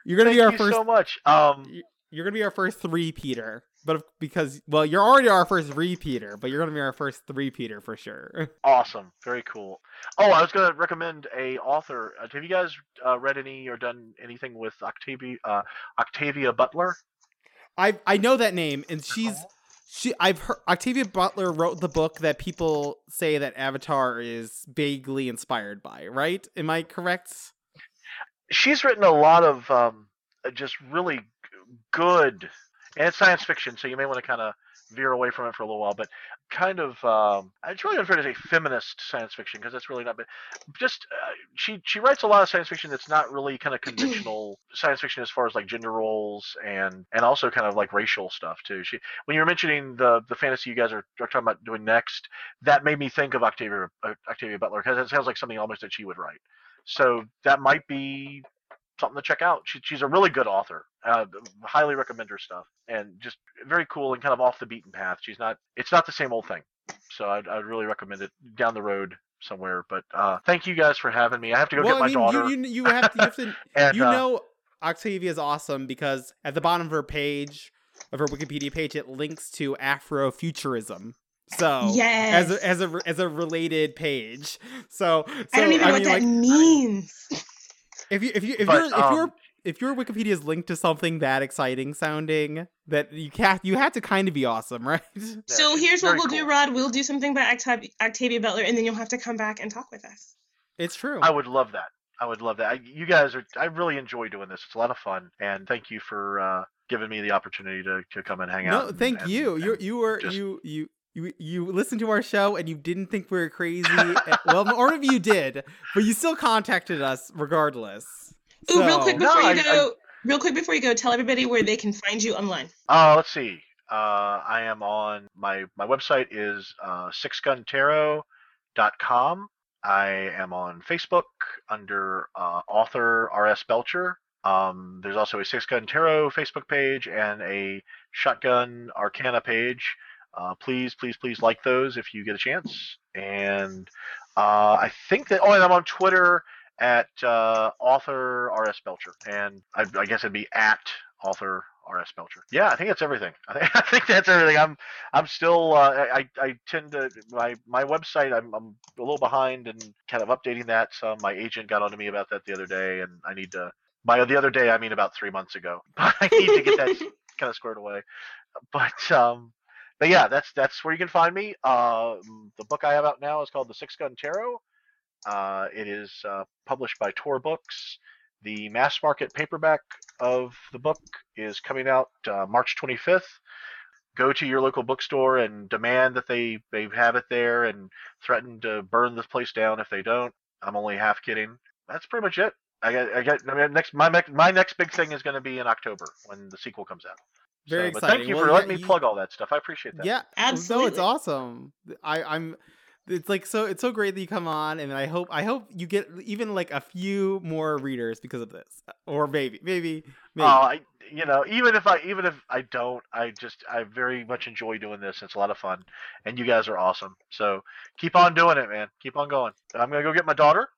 You're gonna Thank be our you first. so much. Um, You're gonna be our first three Peter, but because well, you're already our first repeater, but you're gonna be our first three Peter for sure. awesome, very cool. Oh, I was going to recommend a author. Uh, have you guys uh, read any or done anything with Octavia uh, Octavia Butler? I I know that name, and she's she. I've heard Octavia Butler wrote the book that people say that Avatar is vaguely inspired by. Right? Am I correct? She's written a lot of um, uh, just really good, and it's science fiction, so you may want to kind of veer away from it for a little while. But kind of, um, it's really unfair to say feminist science fiction because that's really not. But just uh, she she writes a lot of science fiction that's not really kind of conventional science fiction as far as like gender roles and and also kind of like racial stuff too. She when you were mentioning the the fantasy you guys are, are talking about doing next, that made me think of Octavia uh, Octavia Butler because it sounds like something almost that she would write. So that might be something to check out. She, she's a really good author. Uh, highly recommend her stuff, and just very cool and kind of off the beaten path. She's not. It's not the same old thing. So I'd, I'd really recommend it down the road somewhere. But uh, thank you guys for having me. I have to go well, get my I mean, daughter. you, you you have to, you have to and you uh, know Octavia is awesome because at the bottom of her page, of her Wikipedia page, it links to Afrofuturism. So Yes. as a, as a as a related page. So, so I don't even know what that like, means. if you if you if But, your if um, your if your Wikipedia is linked to something that exciting sounding, that you can't you have to kind of be awesome, right? so here's what we'll do. Rod. We'll do something by Octav- Octavia Butler, and then you'll have to come back and talk with us. It's true. I would love that. I would love that. I, you guys are. I really enjoy doing this. It's a lot of fun, and thank you for uh, giving me the opportunity to, to come and hang out. no, and- thank and- you. You and- you were just- you you. You, you listened to our show and you didn't think we were crazy. Well, or maybe you did, but you still contacted us regardless. Ooh, real So- quick No, before you I- go, real quick before you go, tell everybody where they can find you online. Uh, let's see. Uh, I am on my my website is uh, sixguntarot.com. I am on Facebook under uh, author R.S. Belcher. Um, there's also a Six Gun Tarot Facebook page and a Shotgun Arcana page. Uh, please, please, please like those if you get a chance. And uh, I think that. Oh, and I'm on Twitter at uh, author RS Belcher, and I, I guess it'd be at author RS Belcher. Yeah, I think that's everything. I think, I think that's everything. I'm I'm still uh, I I tend to my my website. I'm I'm a little behind and kind of updating that. So my agent got onto me about that the other day, and I need to. By the other day, I mean about three months ago. I need to get that kind of squared away. But um, but yeah, that's that's where you can find me. Uh, the book I have out now is called The Six Gun Tarot. Uh, it is uh, published by Tor Books. The mass market paperback of the book is coming out uh, March 25th. Go to your local bookstore and demand that they, they have it there and threaten to burn this place down if they don't. I'm only half kidding. That's pretty much it. I get, I get I mean, next my my next big thing is going to be in October when the sequel comes out. Very so, exciting. Thank you Well, for yeah, letting me you- plug all that stuff. I appreciate that. Yeah, absolutely. No, it's awesome. I, I'm. It's like so. It's so great that you come on, and I hope I hope you get even like a few more readers because of this, or maybe maybe oh, maybe. Oh, I, you know, even if I even if I don't, I just I very much enjoy doing this. It's a lot of fun, and you guys are awesome. So keep on doing it, man. Keep on going. I'm gonna go get my daughter.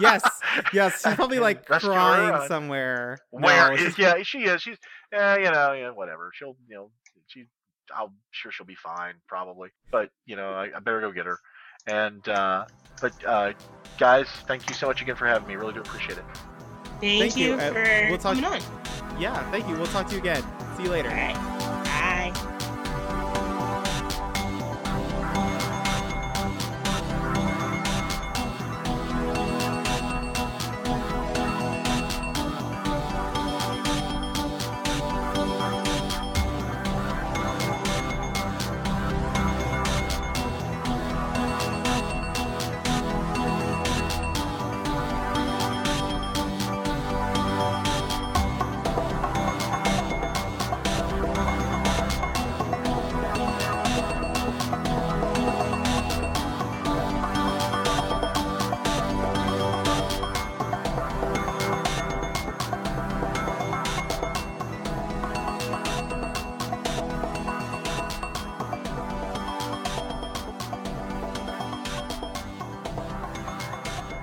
Yes, yes. She's probably like Rescue her, crying uh, somewhere. Where No, is she's- yeah, she is. She's yeah, you know, yeah, whatever. She'll you know she I'm sure she'll be fine probably. But you know, I, I better go get her. And uh but uh guys, thank you so much again for having me. Really do appreciate it. Thank, Thank you. you, Uh, for we'll talk- coming on. Yeah, thank you. We'll talk to you again. See you later.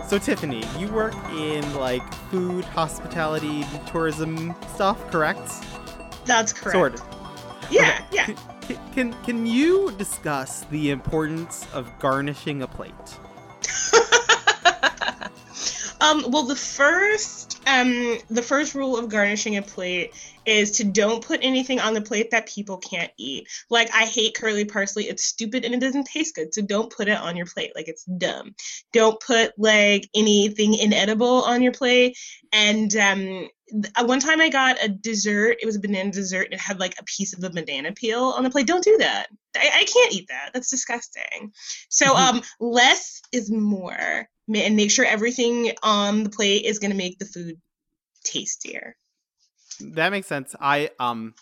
So Tiffany, you work in like food, hospitality, tourism stuff, correct? That's correct. Sort of. Yeah, yeah. Can, can can you discuss the importance of garnishing a plate? um, well, the first, um, the first rule of garnishing a plate is to don't put anything on the plate that people can't eat. Like I hate curly parsley; it's stupid and it doesn't taste good. So don't put it on your plate. Like it's dumb. Don't put like anything inedible on your plate. And um, one time I got a dessert. It was a banana dessert. And it had like a piece of a banana peel on the plate. Don't do that. I, I can't eat that. That's disgusting. So um, less is more, and make sure everything on the plate is gonna make the food tastier. That makes sense. I um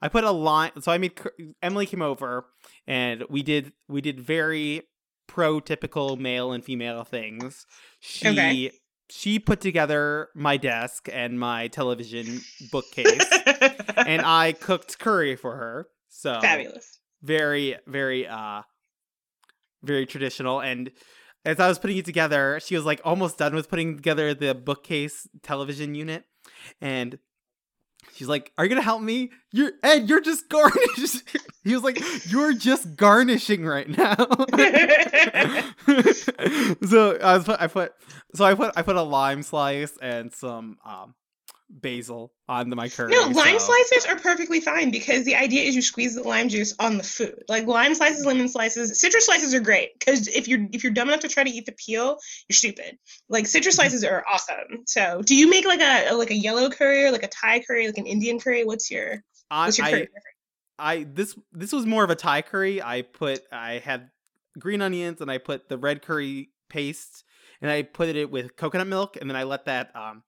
I put a line so I made Emily came over and we did we did very pro typical male and female things. She Okay. she put together my desk and my television bookcase and I cooked curry for her. So Fabulous. very very uh very traditional and as I was putting it together, she was like almost done with putting together the bookcase television unit and she's like, "Are you to help me? You're Ed, you're just garnish." he was like, "You're just garnishing right now." so I was put, I put so I put I put a lime slice and some um basil on the my curry. No, lime so- slices are perfectly fine because the idea is you squeeze the lime juice on the food. Like lime slices, lemon slices, citrus slices are great because if you're if you're dumb enough to try to eat the peel, you're stupid. Like citrus slices are awesome. So, do you make like a like a yellow curry or like a Thai curry, like an Indian curry? What's your I, what's your I- curry? I this this was more of a Thai curry. I put I had green onions and I put the red curry paste and I put it with coconut milk and then I let that um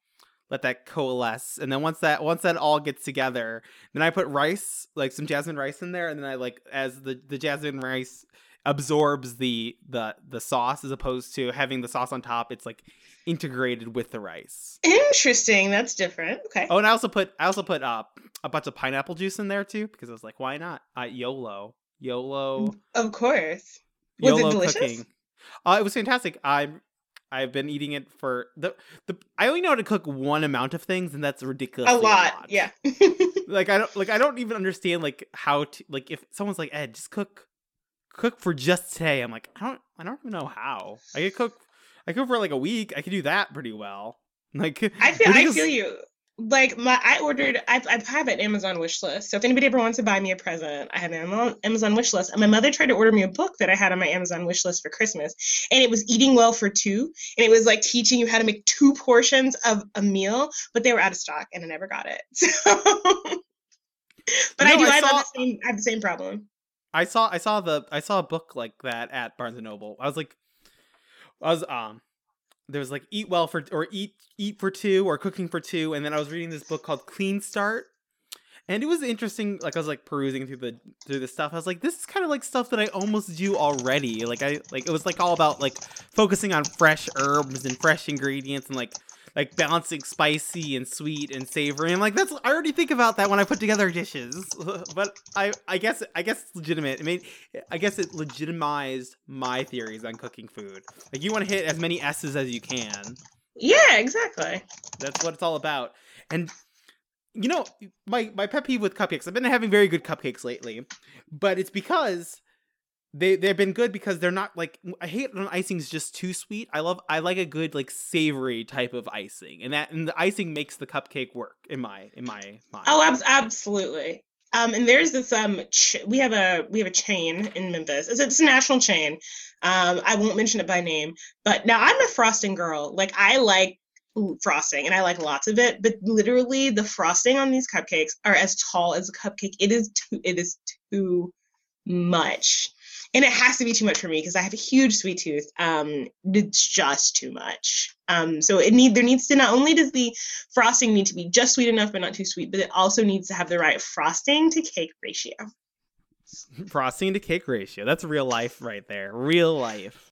let that coalesce and then once that once that all gets together then I put rice like some jasmine rice in there and then I like as the the jasmine rice absorbs the the the sauce as opposed to having the sauce on top. It's like integrated with the rice. Interesting. That's different. Okay. Oh, and I also put I also put uh, a bunch of pineapple juice in there too because I was like, why not? Uh, YOLO, YOLO, Of course. Was it YOLO delicious? cooking. Uh, it was fantastic. I'm I've been eating it for the the. I only know how to cook one amount of things, and that's ridiculous. A lot. Yeah. Like I don't like I don't even understand like how to like if someone's like Ed just cook cook for just today. I'm like I don't I don't even know how. I could cook I cook for like a week. I could do that pretty well. Like I feel I feel you. Like my, I ordered. I, I have an Amazon wish list. So if anybody ever wants to buy me a present, I have an Amazon- Amazon wish list. And my mother tried to order me a book that I had on my Amazon wish list for Christmas, and it was eating well for two, and it was like teaching you how to make two portions of a meal, but they were out of stock, and I never got it. So, but I do. I I, have the same. I have the same problem. I saw I saw the I saw a book like that at Barnes and Noble. I was like I was um there was like eat well for or eat eat for two or cooking for two and then I was reading this book called Clean Start. And it was interesting like I was like perusing through the through the stuff. I was like this is kind of like stuff that I almost do already. Like I like it was like all about like focusing on fresh herbs and fresh ingredients and like like balancing spicy and sweet and savory. I'm like that's I already think about that when I put together dishes. but I I guess I guess it's legitimate. I mean, I guess it legitimized my theories on cooking food. Like you want to hit as many S's as you can. Yeah, exactly. That's what it's all about. And you know, my my pet peeve with cupcakes. I've been having very good cupcakes lately, but it's because they they've been good because they're not like I hate when icing's just too sweet. I love I like a good like savory type of icing, and that and the icing makes the cupcake work in my in my mind. Oh, abs- absolutely. Um, and there's this um, ch- we have a we have a chain in Memphis. It's, it's a national chain. Um, I won't mention it by name, but now I'm a frosting girl. Like I like frosting, and I like lots of it. But literally, the frosting on these cupcakes are as tall as a cupcake. It is too. It is too much. And it has to be too much for me because I have a huge sweet tooth. Um, it's just too much. Um, so it need there needs to not only does the frosting need to be just sweet enough but not too sweet, but it also needs to have the right frosting to cake ratio. Frosting to cake ratio. That's real life right there. Real life.